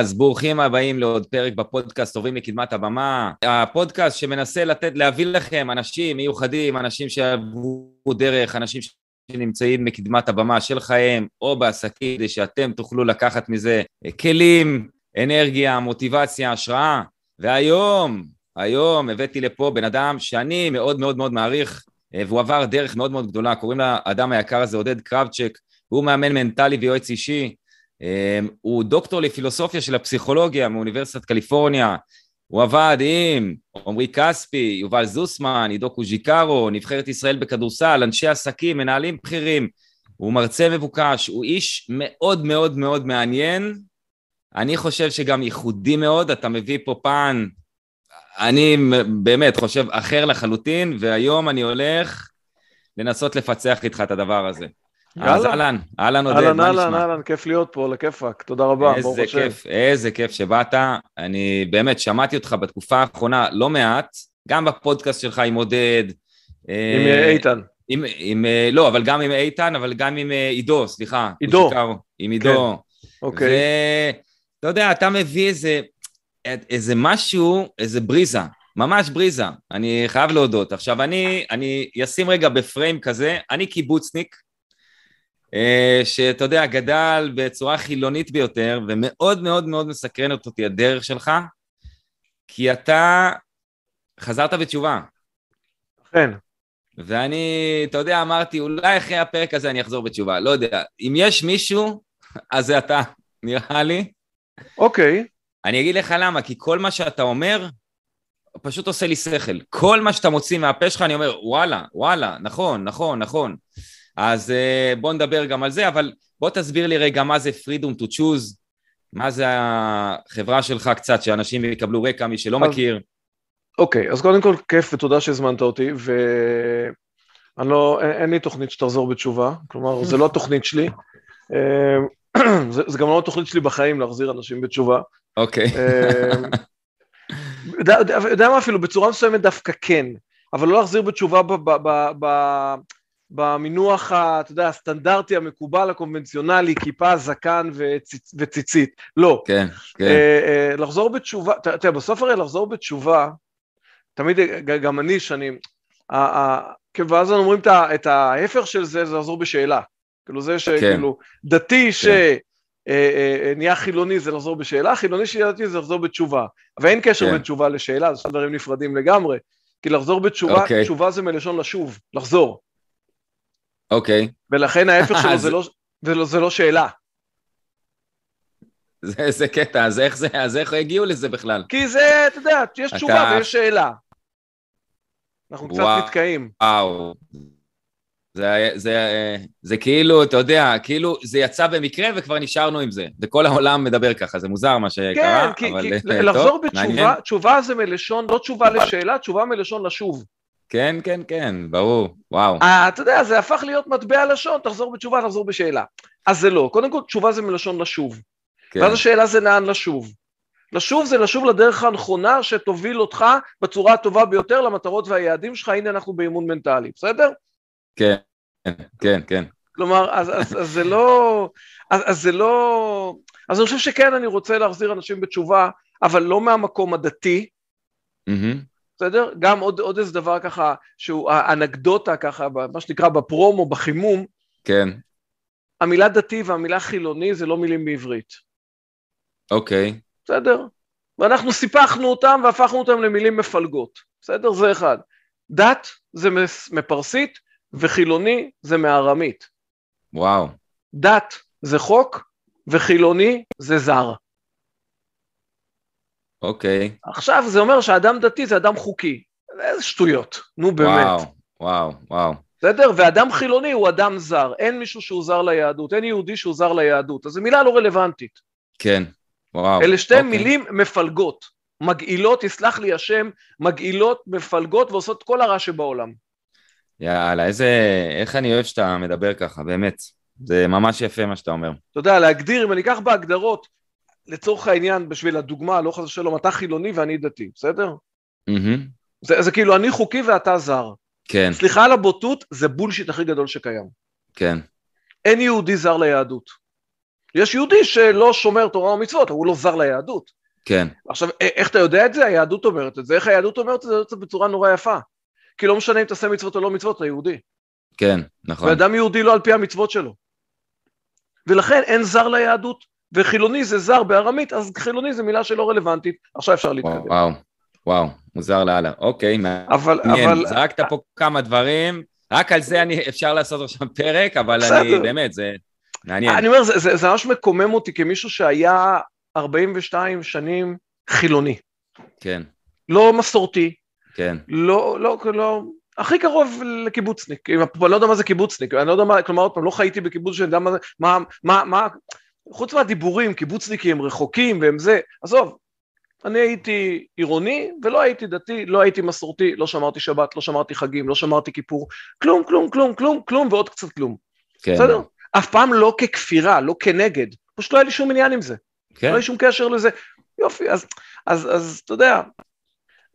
אז ברוכים הבאים לעוד פרק בפודקאסט עוברים לקדמת הבמה. הפודקאסט שמנסה לתת, להביא לכם אנשים מיוחדים, אנשים שעברו דרך, אנשים שנמצאים מקדמת הבמה של חייהם או בעסקים, כדי שאתם תוכלו לקחת מזה כלים, אנרגיה, מוטיבציה, השראה. והיום, היום הבאתי לפה בן אדם שאני מאוד מאוד מאוד מעריך, והוא עבר דרך מאוד מאוד גדולה, קוראים לאדם היקר הזה עודד קרבצ'ק, הוא מאמן מנטלי ויועץ אישי, הוא דוקטור לפילוסופיה של הפסיכולוגיה מאוניברסיטת קליפורניה, הוא עבד עם עמרי כספי, יובל זוסמן, עידו קוז'יקרו, נבחרת ישראל בכדורסל, אנשי עסקים, מנהלים בכירים, הוא מרצה מבוקש, הוא איש מאוד מאוד מאוד מעניין, אני חושב שגם ייחודי מאוד, אתה מביא פה פן, אני באמת חושב אחר לחלוטין, והיום אני הולך לנסות לפצח איתך את הדבר הזה. אז אהלן, אהלן עודד, מה נשמע? אהלן, אהלן, כיף להיות פה, לכיפאק, תודה רבה, ברוך השם. איזה כיף, איזה כיף שבאת. אני באמת שמעתי אותך בתקופה האחרונה לא מעט, גם בפודקאסט שלך עם עודד. עם אה, איתן. עם, עם, אה, לא, אבל גם עם איתן, אבל גם עם אה, עידו, סליחה. עידו. שקר, עם עידו. כן, אוקיי. ואתה יודע, אתה מביא איזה, איזה משהו, איזה בריזה, ממש בריזה, אני חייב להודות. עכשיו, אני, אני אשים רגע בפריים כזה, אני קיבוצניק, אה, שאתה יודע, גדל בצורה חילונית ביותר, ומאוד מאוד מאוד מסקרנת אותי הדרך שלך, כי אתה חזרת בתשובה. כן. ואני, אתה יודע, אמרתי, אולי אחרי הפרק הזה אני אחזור בתשובה, לא יודע. אם יש מישהו, אז זה אתה, נראה לי. אוקיי. אני אגיד לך למה, כי כל מה שאתה אומר, פשוט עושה לי שכל. כל מה שאתה מוציא מהפה שלך, אני אומר, וואלה, וואלה, נכון, נכון, נכון. אז אה, בוא נדבר גם על זה, אבל בוא תסביר לי רגע מה זה freedom to choose, מה זה החברה שלך קצת, שאנשים יקבלו רקע, מי שלא אז, מכיר. אוקיי, אז קודם כל כיף ותודה שהזמנת אותי, ואני לא, אין, אין לי תוכנית שתחזור בתשובה, כלומר, זה לא התוכנית שלי. אה, זה, זה גם לא התוכנית שלי בחיים להחזיר אנשים בתשובה. אוקיי. אה, יודע מה אפילו, בצורה מסוימת דווקא כן, אבל לא להחזיר בתשובה ב, ב, ב, ב, במינוח, אתה יודע, הסטנדרטי המקובל, הקונבנציונלי, כיפה, זקן וציצ, וציצית. לא. כן, כן. אה, אה, לחזור בתשובה, תראה, בסוף הרי לחזור בתשובה, תמיד, גם אני, שאני, כן, ואז אנחנו אומרים את ההפך של זה, זה לחזור בשאלה. כאילו זה שכאילו, כן. דתי ש... כן. אה, נהיה חילוני זה לחזור בשאלה, חילוני שידעתי זה לחזור בתשובה. ואין קשר כן. בין תשובה לשאלה, זה שני דברים נפרדים לגמרי. כי לחזור בתשובה, okay. אוקיי. תשובה זה מלשון לשוב, לחזור. אוקיי. ולכן ההפך שלו זה, לא, זה, לא, זה לא שאלה. זה, איזה קטע, אז איך זה, אז איך הגיעו לזה בכלל? כי זה, אתה יודע, יש תשובה ויש שאלה. אנחנו קצת נתקעים. וואו. זה, זה, זה כאילו, אתה יודע, כאילו זה יצא במקרה וכבר נשארנו עם זה. וכל העולם מדבר ככה, זה מוזר מה שקרה, כן, כי, אבל... כן, כי לחזור טוב, בתשובה, מעניין. תשובה זה מלשון, לא תשובה לשאלה, תשובה מלשון לשוב. כן, כן, כן, ברור, וואו. אה, אתה יודע, זה הפך להיות מטבע לשון, תחזור בתשובה, תחזור בשאלה. אז זה לא, קודם כל תשובה זה מלשון לשוב. כן. ואז השאלה זה לאן לשוב. לשוב זה לשוב לדרך הנכונה שתוביל אותך בצורה הטובה ביותר למטרות והיעדים שלך, הנה אנחנו באימון מנטלי, בסדר? כן, כן, כן. כלומר, אז, אז, אז זה לא, אז, אז זה לא, אז אני חושב שכן, אני רוצה להחזיר אנשים בתשובה, אבל לא מהמקום הדתי, mm-hmm. בסדר? גם עוד, עוד איזה דבר ככה, שהוא האנקדוטה ככה, מה שנקרא בפרומו, בחימום. כן. המילה דתי והמילה חילוני זה לא מילים בעברית. אוקיי. בסדר? ואנחנו סיפחנו אותם והפכנו אותם למילים מפלגות. בסדר? זה אחד. דת זה מפרסית וחילוני זה מארמית. וואו. דת זה חוק וחילוני זה זר. אוקיי. עכשיו זה אומר שאדם דתי זה אדם חוקי. איזה שטויות, נו באמת. וואו, וואו, וואו. בסדר? ואדם חילוני הוא אדם זר, אין מישהו שהוא זר ליהדות, אין יהודי שהוא זר ליהדות, אז זו מילה לא רלוונטית. כן, וואו. אלה שתי אוקיי. מילים מפלגות, מגעילות, יסלח לי השם, מגעילות, מפלגות ועושות כל הרע שבעולם. יאללה, איזה, איך אני אוהב שאתה מדבר ככה, באמת. זה ממש יפה מה שאתה אומר. אתה יודע, להגדיר, אם אני אקח בהגדרות, לצורך העניין, בשביל הדוגמה, לא חס ושלום, אתה חילוני ואני דתי, בסדר? Mm-hmm. זה, זה כאילו אני חוקי ואתה זר. כן. סליחה על הבוטות, זה בולשיט הכי גדול שקיים. כן. אין יהודי זר ליהדות. יש יהודי שלא שומר תורה ומצוות, הוא לא זר ליהדות. כן. עכשיו, איך אתה יודע את זה? היהדות אומרת את זה. איך היהדות אומרת את זה? בצורה נורא יפה. כי לא משנה אם תעשה מצוות או לא מצוות, אתה יהודי. כן, נכון. ואדם יהודי לא על פי המצוות שלו. ולכן אין זר ליהדות, וחילוני זה זר בארמית, אז חילוני זה מילה שלא רלוונטית, עכשיו אפשר להתקדם. וואו, וואו, מוזר לאללה. אוקיי, אבל, מעניין. אבל... זרקת פה כמה דברים, רק על זה אני, אפשר לעשות עכשיו פרק, אבל אני, באמת, זה מעניין. אני אומר, זה, זה, זה ממש מקומם אותי כמישהו שהיה 42 שנים חילוני. כן. לא מסורתי. כן. לא, לא, לא, הכי קרוב לקיבוצניק, אני לא יודע מה זה קיבוצניק, אני לא יודע מה, כלומר עוד פעם, לא חייתי בקיבוץ שאני יודע מה זה, מה, מה, מה, חוץ מהדיבורים, קיבוצניקים רחוקים והם זה, עזוב, אני הייתי עירוני ולא הייתי דתי, לא הייתי מסורתי, לא שמרתי שבת, לא שמרתי חגים, לא שמרתי כיפור, כלום, כלום, כלום, כלום, כלום ועוד קצת כלום. כן. בסדר? אף פעם לא ככפירה, לא כנגד, פשוט לא היה לי שום עניין עם זה. כן. לא היה לי שום קשר לזה. יופי, אז, אז, אז אתה יודע,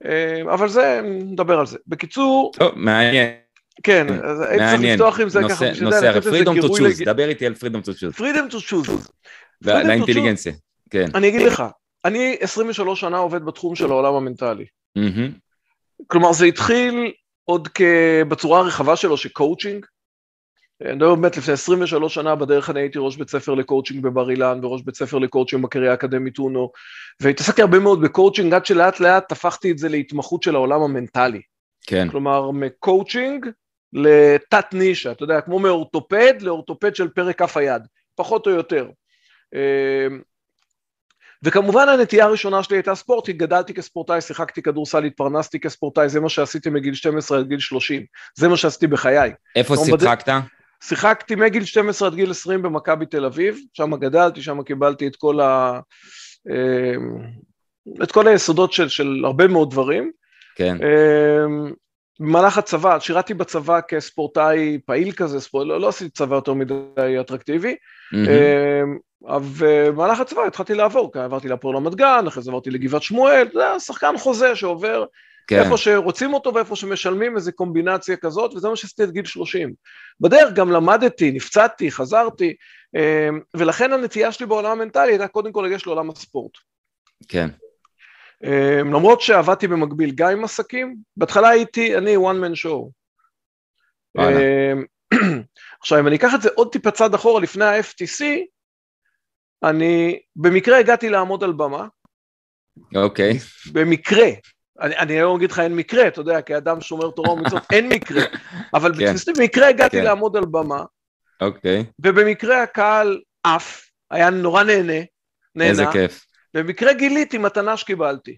אה, אבל זה, נדבר על זה. בקיצור... טוב, מעניין. כן, אז הייתי צריך לפתוח עם זה ככה. נושא אחר, freedom to choose, דבר איתי על freedom to choose. freedom to choose. לאינטליגנציה, כן. אני אגיד לך, אני 23 שנה עובד בתחום של העולם המנטלי. כלומר, זה התחיל עוד בצורה הרחבה שלו, שקואוצ'ינג. אני מדבר באמת לפני 23 שנה, בדרך אני הייתי ראש בית ספר לקואוצ'ינג בבר אילן, וראש בית ספר לקואוצ'ינג בקריה האקדמית אונו, והתעסקתי הרבה מאוד בקואוצ'ינג, עד שלאט לאט הפכתי את זה להתמחות של העולם המנטלי. כן. כלומר, מקואוצ'ינג לתת נישה, אתה יודע, כמו מאורתופד לאורתופד של פרק כף היד, פחות או יותר. אמ, וכמובן הנטייה הראשונה שלי הייתה ספורט, גדלתי כספורטאי, שיחקתי כדורסל, התפרנסתי כספורטאי, זה מה שעשיתי מגיל 12 עד גיל 30, זה מה שעשיתי בחיי. איפה שיחקת? בד... שיחקתי מגיל 12 עד גיל 20 במכבי תל אביב, שם גדלתי, שם קיבלתי את כל, ה... אמ, את כל היסודות של, של הרבה מאוד דברים. כן. אמ, במהלך הצבא, שירתי בצבא כספורטאי פעיל כזה, ספורט, לא, לא עשיתי צבא יותר מדי אטרקטיבי, mm-hmm. ובמהלך הצבא התחלתי לעבור, כי עברתי להפועל רמת גן, אחרי זה עברתי לגבעת שמואל, זה היה שחקן חוזה שעובר כן. איפה שרוצים אותו ואיפה שמשלמים, איזו קומבינציה כזאת, וזה מה שעשיתי עד גיל 30. בדרך גם למדתי, נפצעתי, חזרתי, אמ, ולכן הנטייה שלי בעולם המנטלי הייתה קודם כל לגשת לעולם הספורט. כן. אמ, למרות שעבדתי במקביל גם עם עסקים, בהתחלה הייתי, אני one man show. אמ, עכשיו, אם אני אקח את זה עוד טיפה צד אחורה לפני ה-FTC, אני במקרה הגעתי לעמוד על במה. אוקיי. Okay. במקרה. אני, אני לא אגיד לך אין מקרה, אתה יודע, כאדם שומר תורה ומצוות, אין מקרה. אבל כן. במקרה הגעתי כן. לעמוד על במה. אוקיי. Okay. ובמקרה הקהל עף, היה נורא נהנה. נהנה. איזה כיף. במקרה גיליתי מתנה שקיבלתי.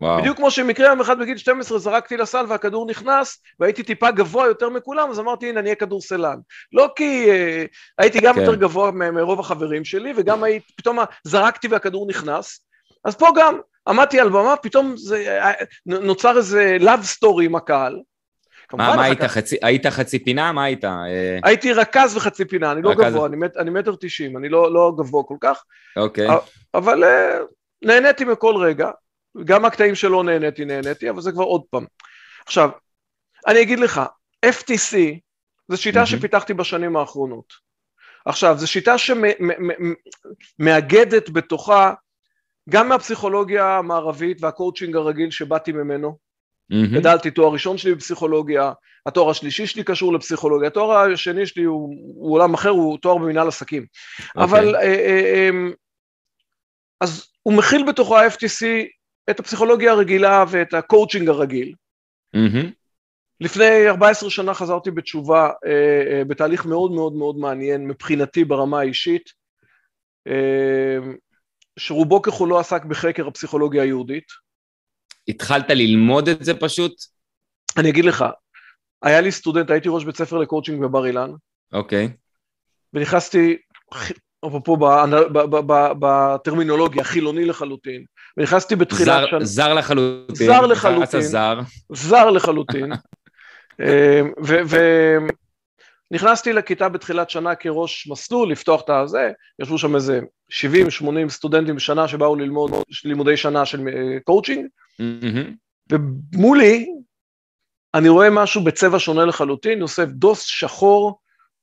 וואו. בדיוק כמו שמקרה יום אחד בגיל 12 זרקתי לסל והכדור נכנס והייתי טיפה גבוה יותר מכולם אז אמרתי הנה אני אהיה כדורסלן לא כי uh, הייתי גם כן. יותר גבוה מרוב החברים שלי וגם הייתי פתאום זרקתי והכדור נכנס אז פה גם עמדתי על במה פתאום זה, אה, נוצר איזה love story עם הקהל מה, מה היית, חצי, היית חצי פינה? מה היית? אה? הייתי רכז וחצי פינה, אני לא גבוה, אני, אני מטר תשעים, אני לא, לא גבוה כל כך. אוקיי. אבל נהניתי מכל רגע, גם הקטעים שלא נהניתי, נהניתי, אבל זה כבר עוד פעם. עכשיו, אני אגיד לך, FTC זו שיטה mm-hmm. שפיתחתי בשנים האחרונות. עכשיו, זו שיטה שמאגדת בתוכה גם מהפסיכולוגיה המערבית והקואוצ'ינג הרגיל שבאתי ממנו. Mm-hmm. גדלתי תואר ראשון שלי בפסיכולוגיה, התואר השלישי שלי קשור לפסיכולוגיה, התואר השני שלי הוא, הוא עולם אחר, הוא תואר במנהל עסקים. Okay. אוקיי. אבל, אה, אה, אמ, אז הוא מכיל בתוכו ה-FTC את הפסיכולוגיה הרגילה ואת הקואוצ'ינג הרגיל. Mm-hmm. לפני 14 שנה חזרתי בתשובה אה, אה, בתהליך מאוד מאוד מאוד מעניין מבחינתי ברמה האישית, אה, שרובו ככולו עסק בחקר הפסיכולוגיה היהודית. התחלת ללמוד את זה פשוט? אני אגיד לך, היה לי סטודנט, הייתי ראש בית ספר לקואוצ'ינג בבר אילן. אוקיי. Okay. ונכנסתי אפרופו בטרמינולוגיה, חילוני לחלוטין, ונכנסתי בתחילת שנה... זר לחלוטין. זר לחלוטין. זר. זר לחלוטין. ונכנסתי לכיתה בתחילת שנה כראש מסלול, לפתוח את הזה, ישבו שם איזה 70-80 סטודנטים בשנה שבאו ללמוד לימודי שנה של קואוצ'ינג, ומולי אני רואה משהו בצבע שונה לחלוטין, יוסף דוס שחור,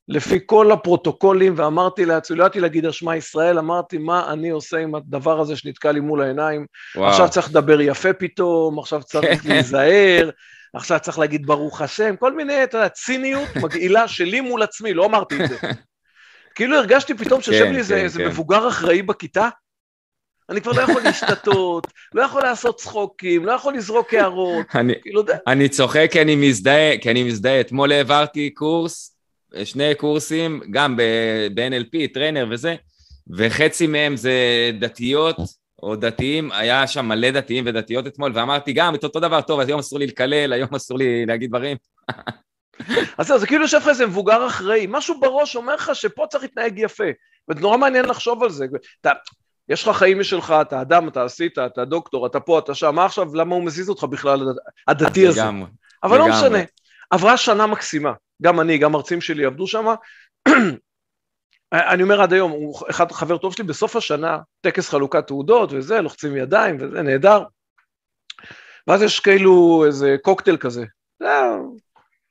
לפי כל הפרוטוקולים, ואמרתי לעצמי, לא ידעתי להגיד שמע ישראל, אמרתי, מה אני עושה עם הדבר הזה שנתקע לי מול העיניים? וואו. עכשיו צריך לדבר יפה פתאום, עכשיו צריך כן. להיזהר, עכשיו צריך להגיד ברוך השם, כל מיני, אתה יודע, ציניות מגעילה שלי מול עצמי, לא אמרתי את זה. כאילו הרגשתי פתאום שיושב כן, לי כן, איזה כן. מבוגר אחראי בכיתה, אני כבר לא יכול להשתטות, לא יכול לעשות צחוקים, לא יכול לזרוק הערות. אני, כאילו, אני צוחק כי אני מזדהה, כי אני מזדהה. אתמול העברתי קורס, שני קורסים, גם ב-NLP, trainer וזה, וחצי מהם זה דתיות או דתיים, היה שם מלא דתיים ודתיות אתמול, ואמרתי גם את אותו דבר, טוב, אז היום אסור לי לקלל, היום אסור לי להגיד דברים. אז זהו, זה כאילו יושב לך איזה מבוגר אחראי, משהו בראש אומר לך שפה צריך להתנהג יפה, וזה נורא מעניין לחשוב על זה. אתה, יש לך חיים משלך, אתה אדם, אתה עשית, אתה דוקטור, אתה פה, אתה שם, מה עכשיו, למה הוא מזיז אותך בכלל, הדתי הזה? לגמרי. אבל לא משנה, עברה שנה מקסימה, גם אני, גם מרצים שלי עבדו שם, אני אומר עד היום, הוא אחד חבר טוב שלי, בסוף השנה, טקס חלוקת תעודות וזה, לוחצים ידיים וזה, נהדר. ואז יש כאילו איזה קוקטייל כזה,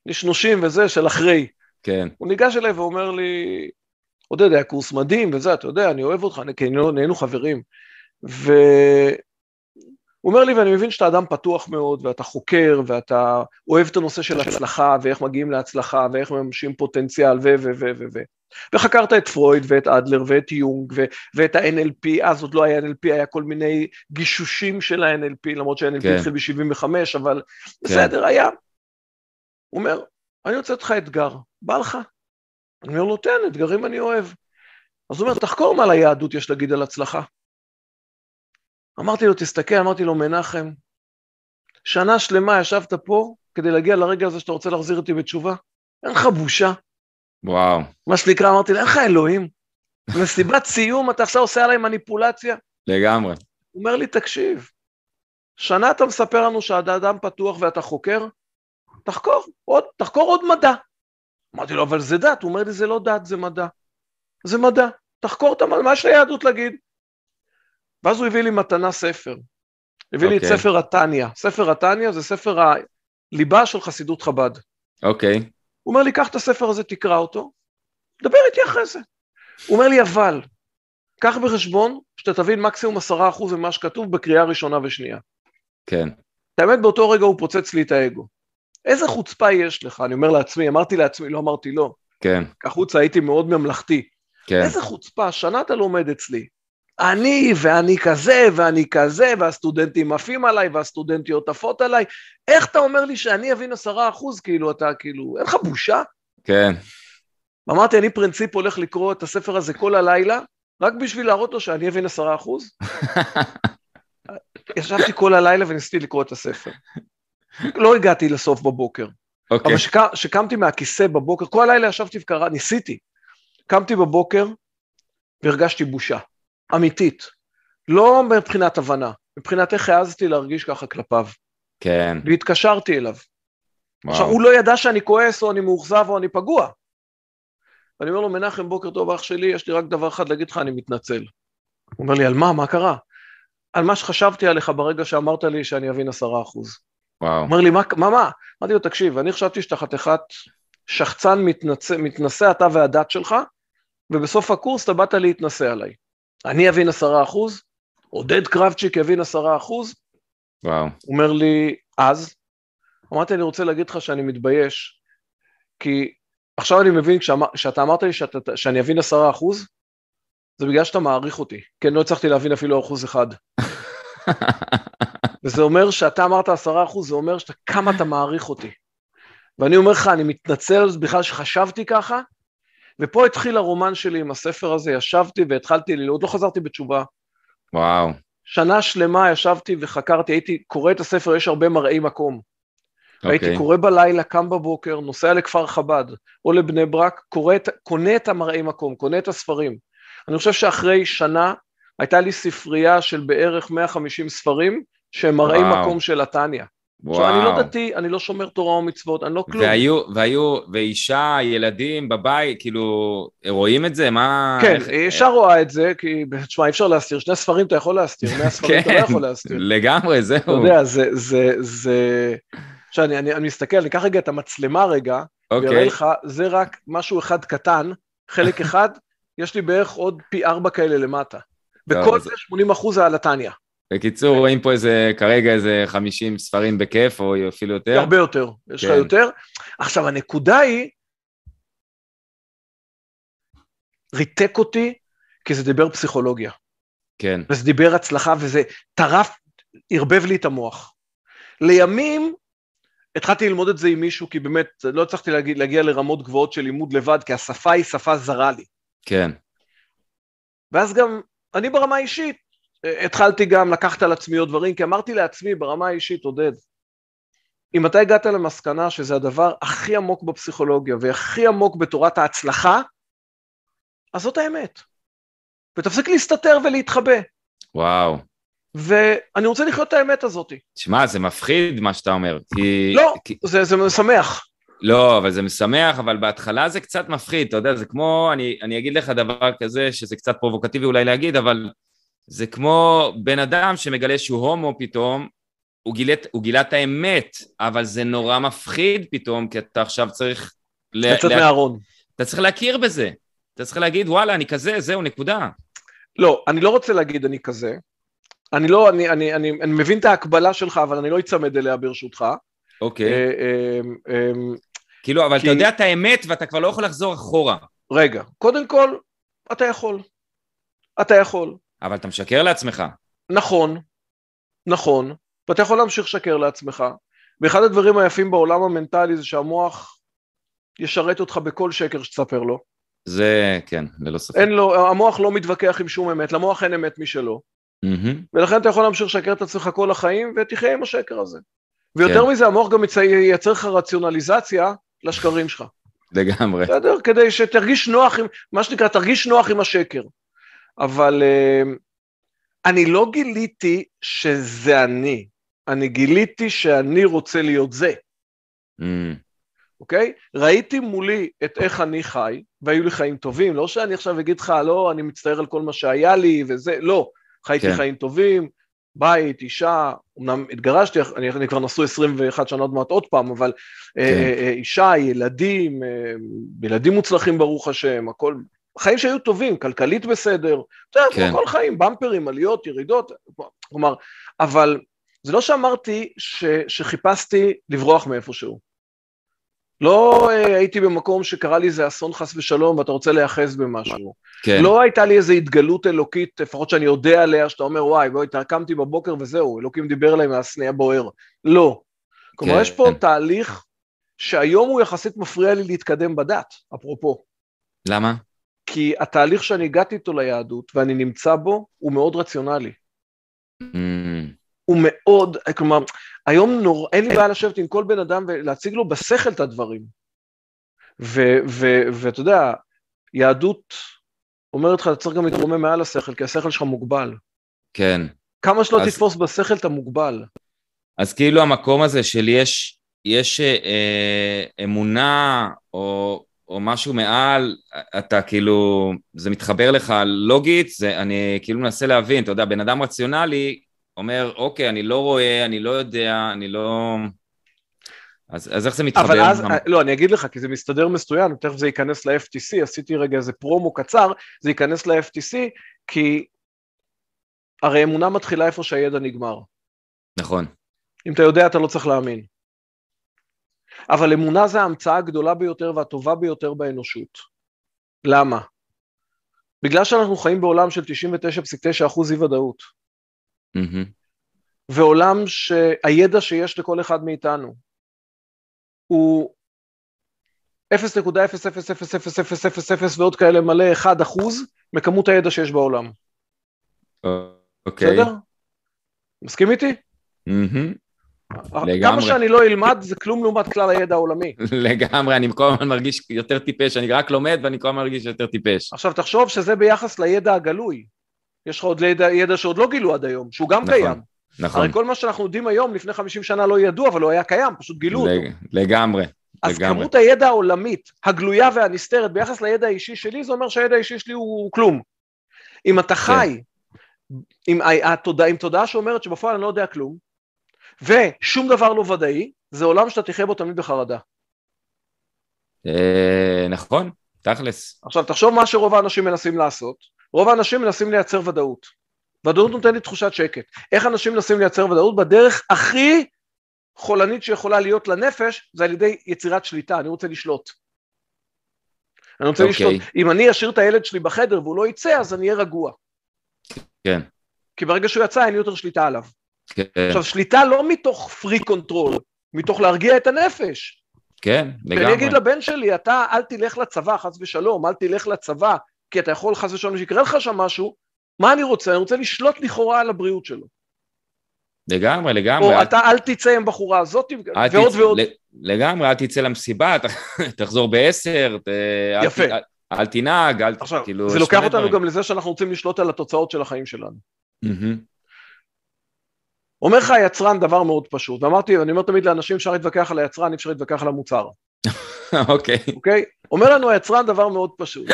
נשנושים וזה, של אחרי. כן. הוא ניגש אליי ואומר לי, עודד, היה קורס מדהים וזה, אתה יודע, אני אוהב אותך, כי נהיינו חברים. והוא אומר לי, ואני מבין שאתה אדם פתוח מאוד, ואתה חוקר, ואתה אוהב את הנושא של הצלחה, ואיך מגיעים להצלחה, ואיך מממשים פוטנציאל, ו... ו... ו... ו... ו... וחקרת את פרויד ואת אדלר ואת יונג ו- ואת ה-NLP, אז עוד לא היה NLP, היה כל מיני גישושים של ה-NLP, למרות שה-NLP כן. התחיל ב-75, אבל כן. בסדר, היה. הוא אומר, אני רוצה לתת לך אתגר, בא לך? אני אומר לו, תן, אתגרים אני אוהב. אז הוא אומר, תחקור מה ליהדות יש להגיד על הצלחה. אמרתי לו, תסתכל, אמרתי לו, מנחם, שנה שלמה ישבת פה כדי להגיע לרגע הזה שאתה רוצה להחזיר אותי בתשובה? אין לך בושה. וואו. מה שנקרא, אמרתי לו, אין לך אלוהים. מסיבת סיום, אתה עכשיו עושה עליי מניפולציה? לגמרי. הוא אומר לי, תקשיב, שנה אתה מספר לנו שאתה אדם פתוח ואתה חוקר? תחקור עוד, תחקור עוד מדע. אמרתי לו, אבל זה דת. הוא אומר לי, זה לא דת, זה מדע. זה מדע. תחקור את המדע, מה יש ליהדות להגיד? ואז הוא הביא לי מתנה ספר. הביא okay. לי את אוקיי. ספר התניא. ספר התניא זה ספר הליבה של חסידות חב"ד. אוקיי. Okay. הוא אומר לי, קח את הספר הזה, תקרא אותו, דבר איתי אחרי זה. הוא אומר לי, אבל, קח בחשבון שאתה תבין מקסימום עשרה אחוז ממה שכתוב בקריאה ראשונה ושנייה. כן. את האמת, באותו רגע הוא פוצץ לי את האגו. איזה חוצפה יש לך? אני אומר לעצמי, אמרתי לעצמי, לא אמרתי לא. כן. כחוצה הייתי מאוד ממלכתי. כן. איזה חוצפה, שנה אתה לומד אצלי. אני, ואני כזה, ואני כזה, והסטודנטים עפים עליי, והסטודנטיות עפות עליי. איך אתה אומר לי שאני אבין עשרה אחוז, כאילו, אתה, כאילו, אין לך בושה? כן. אמרתי, אני פרינציפ הולך לקרוא את הספר הזה כל הלילה, רק בשביל להראות לו שאני אבין עשרה אחוז. ישבתי כל הלילה וניסיתי לקרוא את הספר. לא הגעתי לסוף בבוקר. Okay. אוקיי. אבל כשקמתי מהכיסא בבוקר, כל הלילה ישבתי וקרא, ניסיתי. קמתי בבוקר והרגשתי בושה, אמיתית. לא מבחינת הבנה, מבחינת איך העזתי להרגיש ככה כלפיו. כן. והתקשרתי אליו. וואו. עכשיו, הוא לא ידע שאני כועס או אני מאוכזב או אני פגוע. ואני אומר לו, מנחם, בוקר טוב, אח שלי, יש לי רק דבר אחד להגיד לך, אני מתנצל. הוא אומר לי, על מה? מה קרה? על מה שחשבתי עליך ברגע שאמרת לי שאני אבין עשרה אחוז. וואו. אומר לי, מה, מה, מה? אמרתי לו, תקשיב, אני חשבתי שאתה חתיכת שחצן מתנשא, מתנשא אתה והדת שלך, ובסוף הקורס אתה באת להתנשא עליי. אני אבין עשרה אחוז, עודד קרבצ'יק יבין עשרה אחוז. וואו. אומר לי, אז? אמרתי, אני רוצה להגיד לך שאני מתבייש, כי עכשיו אני מבין, כשאתה אמרת לי שאתה, שאני אבין עשרה אחוז, זה בגלל שאתה מעריך אותי, כי אני לא הצלחתי להבין אפילו אחוז אחד. וזה אומר שאתה אמרת עשרה אחוז, זה אומר שאתה, כמה אתה מעריך אותי. ואני אומר לך, אני מתנצל בכלל שחשבתי ככה, ופה התחיל הרומן שלי עם הספר הזה, ישבתי והתחלתי ללמוד, לא חזרתי בתשובה. וואו. שנה שלמה ישבתי וחקרתי, הייתי קורא את הספר, יש הרבה מראי מקום. Okay. הייתי אוקיי. קורא בלילה, קם בבוקר, נוסע לכפר חב"ד או לבני ברק, קורא, קונה את המראי מקום, קונה את הספרים. אני חושב שאחרי שנה הייתה לי ספרייה של בערך 150 ספרים, שהם מראים מקום של התניא. עכשיו, אני לא דתי, אני לא שומר תורה או מצוות, אני לא כלום. והיו, והיו, ואישה, ילדים בבית, כאילו, רואים את זה? מה... כן, איך... אישה רואה את זה, כי, תשמע, אי אפשר להסתיר, שני ספרים אתה יכול להסתיר, מאה ספרים אתה לא יכול להסתיר. לגמרי, זהו. אתה יודע, זה, זה, זה... עכשיו, אני, אני, אני מסתכל, אני אקח רגע את המצלמה רגע, אוקיי. ויראה לך, זה רק משהו אחד קטן, חלק אחד, יש לי בערך עוד פי ארבע כאלה למטה. בכל זה 80 אחוז זה על הטניה. בקיצור, רואים פה איזה, כרגע איזה 50 ספרים בכיף, או אפילו יותר. הרבה יותר, יש לך כן. יותר. עכשיו, הנקודה היא, ריתק אותי, כי זה דיבר פסיכולוגיה, כן, וזה דיבר הצלחה, וזה טרף, ערבב לי את המוח. לימים, התחלתי ללמוד את זה עם מישהו, כי באמת לא הצלחתי להגיע, להגיע לרמות גבוהות של לימוד לבד, כי השפה היא שפה זרה לי. כן, ואז גם, אני ברמה האישית, אה, התחלתי גם לקחת על עצמי עוד דברים, כי אמרתי לעצמי ברמה האישית, עודד, אם אתה הגעת למסקנה שזה הדבר הכי עמוק בפסיכולוגיה והכי עמוק בתורת ההצלחה, אז זאת האמת. ותפסיק להסתתר ולהתחבא. וואו. ואני רוצה לחיות את האמת הזאת. שמע, זה מפחיד מה שאתה אומר. כי... לא, כי... זה, זה משמח. לא, אבל זה משמח, אבל בהתחלה זה קצת מפחיד, אתה יודע, זה כמו, אני, אני אגיד לך דבר כזה, שזה קצת פרובוקטיבי אולי להגיד, אבל זה כמו בן אדם שמגלה שהוא הומו פתאום, הוא גילה, הוא גילה את האמת, אבל זה נורא מפחיד פתאום, כי אתה עכשיו צריך... לצאת לה- מהארון. אתה צריך להכיר בזה. אתה צריך להגיד, וואלה, אני כזה, זהו, נקודה. לא, אני לא רוצה להגיד אני כזה. אני לא, אני, אני, אני, אני מבין את ההקבלה שלך, אבל אני לא אצמד אליה ברשותך. אוקיי. אה, אה, אה, כאילו, אבל כי- אתה יודע את האמת ואתה כבר לא יכול לחזור אחורה. רגע, קודם כל, אתה יכול. אתה יכול. אבל אתה משקר לעצמך. נכון, נכון, ואתה יכול להמשיך לשקר לעצמך. ואחד הדברים היפים בעולם המנטלי זה שהמוח ישרת אותך בכל שקר שתספר לו. זה, כן, ללא ספק. אין לו, המוח לא מתווכח עם שום אמת, למוח אין אמת משלו. מהמם. ולכן אתה יכול להמשיך לשקר את עצמך כל החיים ותחיה עם השקר הזה. ויותר כן. מזה, המוח גם ייצר לך רציונליזציה לשקרים שלך. לגמרי. בסדר? כדי שתרגיש נוח עם, מה שנקרא, תרגיש נוח עם השקר. אבל אה, אני לא גיליתי שזה אני, אני גיליתי שאני רוצה להיות זה, Mm, אוקיי? ראיתי מולי את איך אני חי, והיו לי חיים טובים, לא שאני עכשיו אגיד לך, לא, אני מצטער על כל מה שהיה לי וזה, לא. חייתי כן. חיים טובים, בית, אישה, אמנם התגרשתי, אני, אני כבר נשוי 21 שנה עוד מעט עוד פעם, אבל כן. אה, אה, אישה, ילדים, אה, ילדים מוצלחים ברוך השם, הכל, חיים שהיו טובים, כלכלית בסדר, אתה יודע, כן. כל חיים, במפרים, עליות, ירידות, כלומר, אבל זה לא שאמרתי ש, שחיפשתי לברוח מאיפשהו. לא אה, הייתי במקום שקרה לי איזה אסון חס ושלום ואתה רוצה להיאחז במשהו. כן. לא הייתה לי איזו התגלות אלוקית, לפחות שאני יודע עליה, שאתה אומר, וואי, בואי, קמתי בבוקר וזהו, אלוקים דיבר אליי מהסנה הבוער. לא. כלומר, כן, יש פה כן. תהליך שהיום הוא יחסית מפריע לי להתקדם בדת, אפרופו. למה? כי התהליך שאני הגעתי איתו ליהדות, ואני נמצא בו, הוא מאוד רציונלי. Mm, הוא מאוד, כלומר, היום נור, אין לי בעיה לשבת עם כל בן אדם ולהציג לו בשכל את הדברים. ואתה יודע, יהדות אומרת לך, אתה צריך גם להתרומם מעל השכל, כי השכל שלך מוגבל. כן. כמה שלא אז- תתפוס בשכל, אתה מוגבל. אז כאילו המקום הזה של יש, יש אה, אמונה או, או משהו מעל, אתה כאילו, זה מתחבר לך לוגית, זה, אני כאילו מנסה להבין, אתה יודע, בן אדם רציונלי אומר, אוקיי, אני לא רואה, אני לא יודע, אני לא... אז, אז איך זה מתחבר? אבל אז, לא, אני אגיד לך, כי זה מסתדר מסוים, תכף זה ייכנס ל-FTC, עשיתי רגע איזה פרומו קצר, זה ייכנס ל-FTC, כי הרי אמונה מתחילה איפה שהידע נגמר. נכון, אם אתה יודע, אתה לא צריך להאמין. אבל אמונה זה ההמצאה הגדולה ביותר והטובה ביותר באנושות. למה? בגלל שאנחנו חיים בעולם של 99.9% אי ודאות, מהמם, ועולם שהידע שיש לכל אחד מאיתנו הוא 0.0000000 ועוד כאלה מלא 1% מכמות הידע שיש בעולם. אוקיי. בסדר? מסכים איתי? מהמם. כמה לגמרי. שאני לא אלמד זה כלום לעומת כלל הידע העולמי. לגמרי, אני כל הזמן מרגיש יותר טיפש, אני רק לומד ואני כל הזמן מרגיש יותר טיפש. עכשיו תחשוב שזה ביחס לידע הגלוי. יש לך עוד ידע, ידע שעוד לא גילו עד היום, שהוא גם נכון, קיים. נכון, הרי כל מה שאנחנו יודעים היום, לפני 50 שנה לא ידוע, אבל הוא היה קיים, פשוט גילו אותו. לג- לגמרי, אז לגמרי. כמות הידע העולמית, הגלויה והנסתרת ביחס לידע האישי שלי, זה אומר שהידע האישי שלי הוא כלום. אם אתה חי עם, התודעה, עם תודעה שאומרת שבפועל אני לא יודע כלום, ושום דבר לא ודאי, זה עולם שאתה תחיה בו תמיד בחרדה. אה, נכון, תכלס. עכשיו, תחשוב מה שרוב האנשים מנסים לעשות. רוב האנשים מנסים לייצר ודאות. ודאות נותנת לי תחושת שקט. איך אנשים מנסים לייצר ודאות? בדרך הכי חולנית שיכולה להיות לנפש, זה על ידי יצירת שליטה, אני רוצה לשלוט. אני רוצה okay. לשלוט. אם אני אשאיר את הילד שלי בחדר והוא לא יצא, אז אני אהיה רגוע. כן. כי ברגע שהוא יצא, אין לי יותר שליטה עליו. כן. עכשיו, שליטה לא מתוך freak control, מתוך להרגיע את הנפש. כן, לגמרי. ואני אגיד לבן שלי, אתה אל תלך לצבא, חס ושלום, אל תלך לצבא, כי אתה יכול חס ושלום שיקרה לך שם משהו, מה אני רוצה? אני רוצה לשלוט לכאורה על הבריאות שלו. לגמרי, לגמרי. או אתה אל תצא עם בחורה הזאת, ועוד תצ... ועוד. לגמרי, אל תצא למסיבה, תחזור בעשר, יפה. אל, אל תנהג, אל עכשיו, כאילו... זה לוקח אותנו דברים. גם לזה שאנחנו רוצים לשלוט על התוצאות של החיים שלנו. אומר לך היצרן דבר מאוד פשוט, ואמרתי, אני אומר תמיד לאנשים, אפשר להתווכח על היצרן, אי אפשר להתווכח על המוצר. אוקיי. אוקיי? אומר לנו היצרן דבר מאוד פשוט.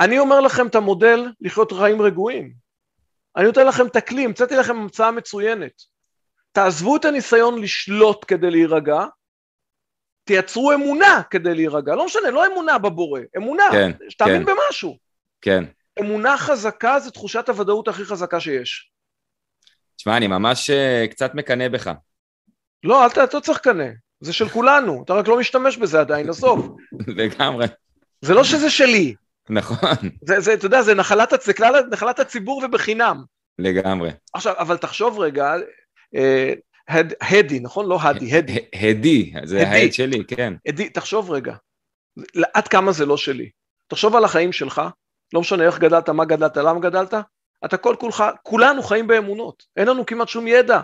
אני אומר לכם את המודל לחיות חיים רגועים. אני נותן לכם את הכלי, המצאתי לכם המצאה מצוינת. תעזבו את הניסיון לשלוט כדי להירגע, תייצרו אמונה כדי להירגע. לא משנה, לא אמונה בבורא, אמונה, כן, שתאמין כן. במשהו. כן. אמונה חזקה זה תחושת הוודאות הכי חזקה שיש. תשמע, אני ממש uh, קצת מקנא בך. לא, אל ת, אתה לא צריך לקנא, זה של כולנו, אתה רק לא משתמש בזה עדיין, עזוב. לגמרי. זה לא שזה שלי. נכון. זה, זה, אתה יודע, זה נחלת, זה כלל, נחלת הציבור ובחינם. לגמרי. עכשיו, אבל תחשוב רגע, אה, הד, הדי, נכון? לא הדי, הדי. הדי, זה ההד שלי, כן. הדי, תחשוב רגע, עד כמה זה לא שלי. תחשוב על החיים שלך, לא משנה איך גדלת, מה גדלת, למה גדלת, אתה כל כולך, כולנו חיים באמונות, אין לנו כמעט שום ידע.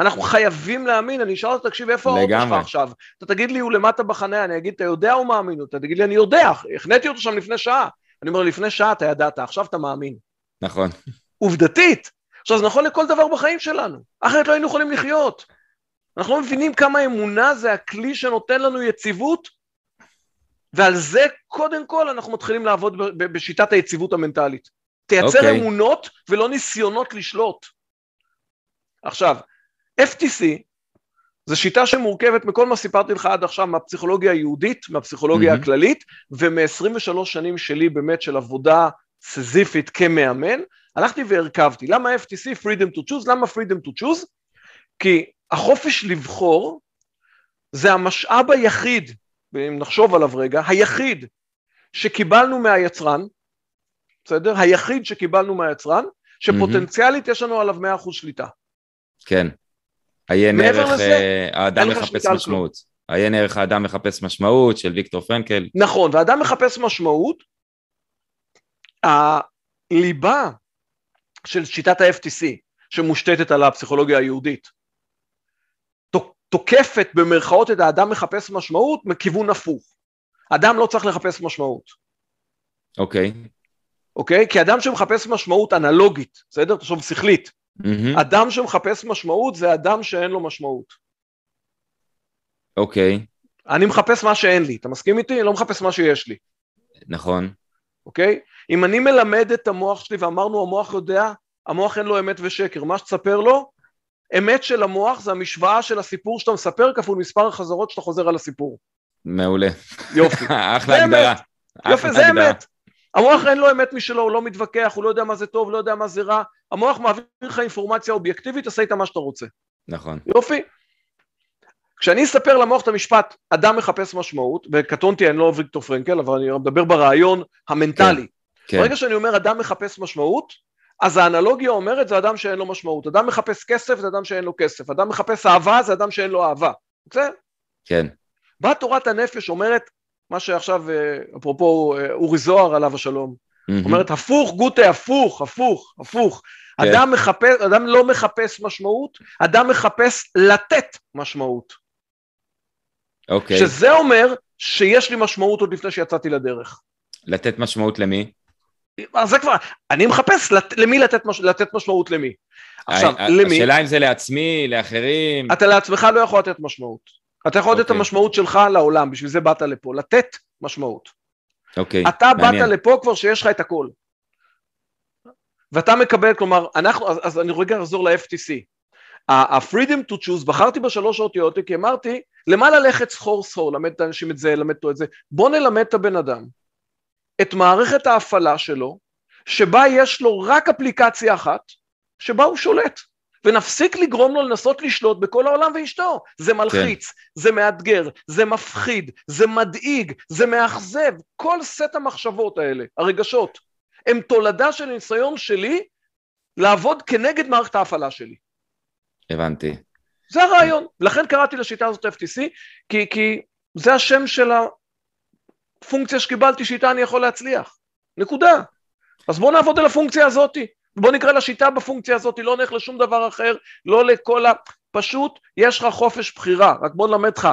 אנחנו חייבים להאמין, אני אשאל אותך, תקשיב, איפה האוטו שלך עכשיו? אתה תגיד לי, הוא למטה בחניה, אני אגיד, אתה יודע או מאמין? אתה תגיד לי, אני יודע, החניתי אותו שם לפני שעה. אני אומר, לפני שעה אתה ידעת, עכשיו אתה מאמין. נכון. עובדתית. עכשיו, זה נכון לכל דבר בחיים שלנו, אחרת לא היינו יכולים לחיות. אנחנו לא מבינים כמה אמונה זה הכלי שנותן לנו יציבות, ועל זה קודם כל אנחנו מתחילים לעבוד בשיטת היציבות המנטלית. תייצר okay. אוקיי. אמונות ולא ניסיונות לשלוט. עכשיו, FTC זו שיטה שמורכבת מכל מה סיפרתי לך עד עכשיו מהפסיכולוגיה היהודית, מהפסיכולוגיה mm-hmm. הכללית, ומ-23 שנים שלי באמת של עבודה סזיפית כמאמן, הלכתי והרכבתי. למה FTC? freedom to choose. למה freedom to choose? כי החופש לבחור זה המשאב היחיד, אם נחשוב עליו רגע, היחיד שקיבלנו מהיצרן, בסדר? היחיד שקיבלנו מהיצרן, שפוטנציאלית mm-hmm. יש לנו עליו 100% שליטה. כן. עיין ערך לזה, אה, האדם מחפש משמעות. עיין ערך האדם מחפש משמעות של ויקטור פרנקל. נכון, והאדם מחפש משמעות, הליבה של שיטת ה-FTC שמושתתת על הפסיכולוגיה היהודית תוקפת במרכאות את האדם מחפש משמעות מכיוון הפוך. אדם לא צריך לחפש משמעות. אוקיי. Okay. אוקיי? Okay? כי אדם שמחפש משמעות אנלוגית, בסדר? תחשוב שכלית, Mm-hmm. אדם שמחפש משמעות זה אדם שאין לו משמעות. אוקיי. Okay. אני מחפש מה שאין לי, אתה מסכים איתי? אני לא מחפש מה שיש לי. נכון. אוקיי? Okay? אם אני מלמד את המוח שלי, ואמרנו המוח יודע, המוח אין לו אמת ושקר, מה שתספר לו, אמת של המוח זה המשוואה של הסיפור שאתה מספר כפול מספר החזרות שאתה חוזר על הסיפור. מעולה. יופי. אחלה הגדרה. יופי, זה אמת. המוח אין לו אמת משלו, הוא לא מתווכח, הוא לא יודע מה זה טוב, לא יודע מה זה רע, המוח מעביר לך אינפורמציה אובייקטיבית, תעשה איתה מה שאתה רוצה. נכון. יופי. כשאני אספר למוח את המשפט, אדם מחפש משמעות, וקטונתי, אני לא ויקטור פרנקל, אבל אני מדבר ברעיון המנטלי. כן, כן. ברגע שאני אומר אדם מחפש משמעות, אז האנלוגיה אומרת זה אדם שאין לו משמעות. אדם מחפש כסף זה אדם שאין לו כסף. אדם מחפש אהבה זה אדם שאין לו אהבה. בסדר? כן. באה תורת הנפש אומרת, מה שעכשיו, אה, אפרופו אה, אורי זוהר עליו השלום, mm-hmm. אומרת הפוך גוטה, הפוך, הפוך, הפוך. כן. אדם מחפש, אדם לא מחפש משמעות, אדם מחפש לתת משמעות. אוקיי. שזה אומר שיש לי משמעות עוד לפני שיצאתי לדרך. לתת משמעות למי? אז זה כבר, אני מחפש לת, למי לתת, מש, לתת משמעות למי. עכשיו, למי? השאלה אם זה לעצמי, לאחרים. אתה לעצמך לא יכול לתת משמעות. אתה יכול לתת את אוקיי. המשמעות שלך לעולם, בשביל זה באת לפה, לתת משמעות. אוקיי, אתה מעניין. באת לפה כבר שיש לך את הכל. ואתה מקבל, כלומר, אנחנו, אז, אז אני רגע אחזור ל-FTC. ה-freedom to choose, בחרתי בשלוש האותיות, כי אמרתי, למה ללכת סחור סחור, למד את האנשים את זה, למד אותו את זה, בוא נלמד את הבן אדם, את מערכת ההפעלה שלו, שבה יש לו רק אפליקציה אחת, שבה הוא שולט. ונפסיק לגרום לו לנסות לשלוט בכל העולם ואשתו. זה מלחיץ, כן. זה מאתגר, זה מפחיד, זה מדאיג, זה מאכזב. כל סט המחשבות האלה, הרגשות, הם תולדה של ניסיון שלי לעבוד כנגד מערכת ההפעלה שלי. הבנתי. זה הרעיון. לכן קראתי לשיטה הזאת FTC, כי, כי זה השם של הפונקציה שקיבלתי שאיתה אני יכול להצליח. נקודה. אז בואו נעבוד על הפונקציה הזאתי. בוא נקרא לשיטה בפונקציה הזאת, לא נלך לשום דבר אחר, לא לכל ה... פשוט יש לך חופש בחירה, רק בוא נלמד לך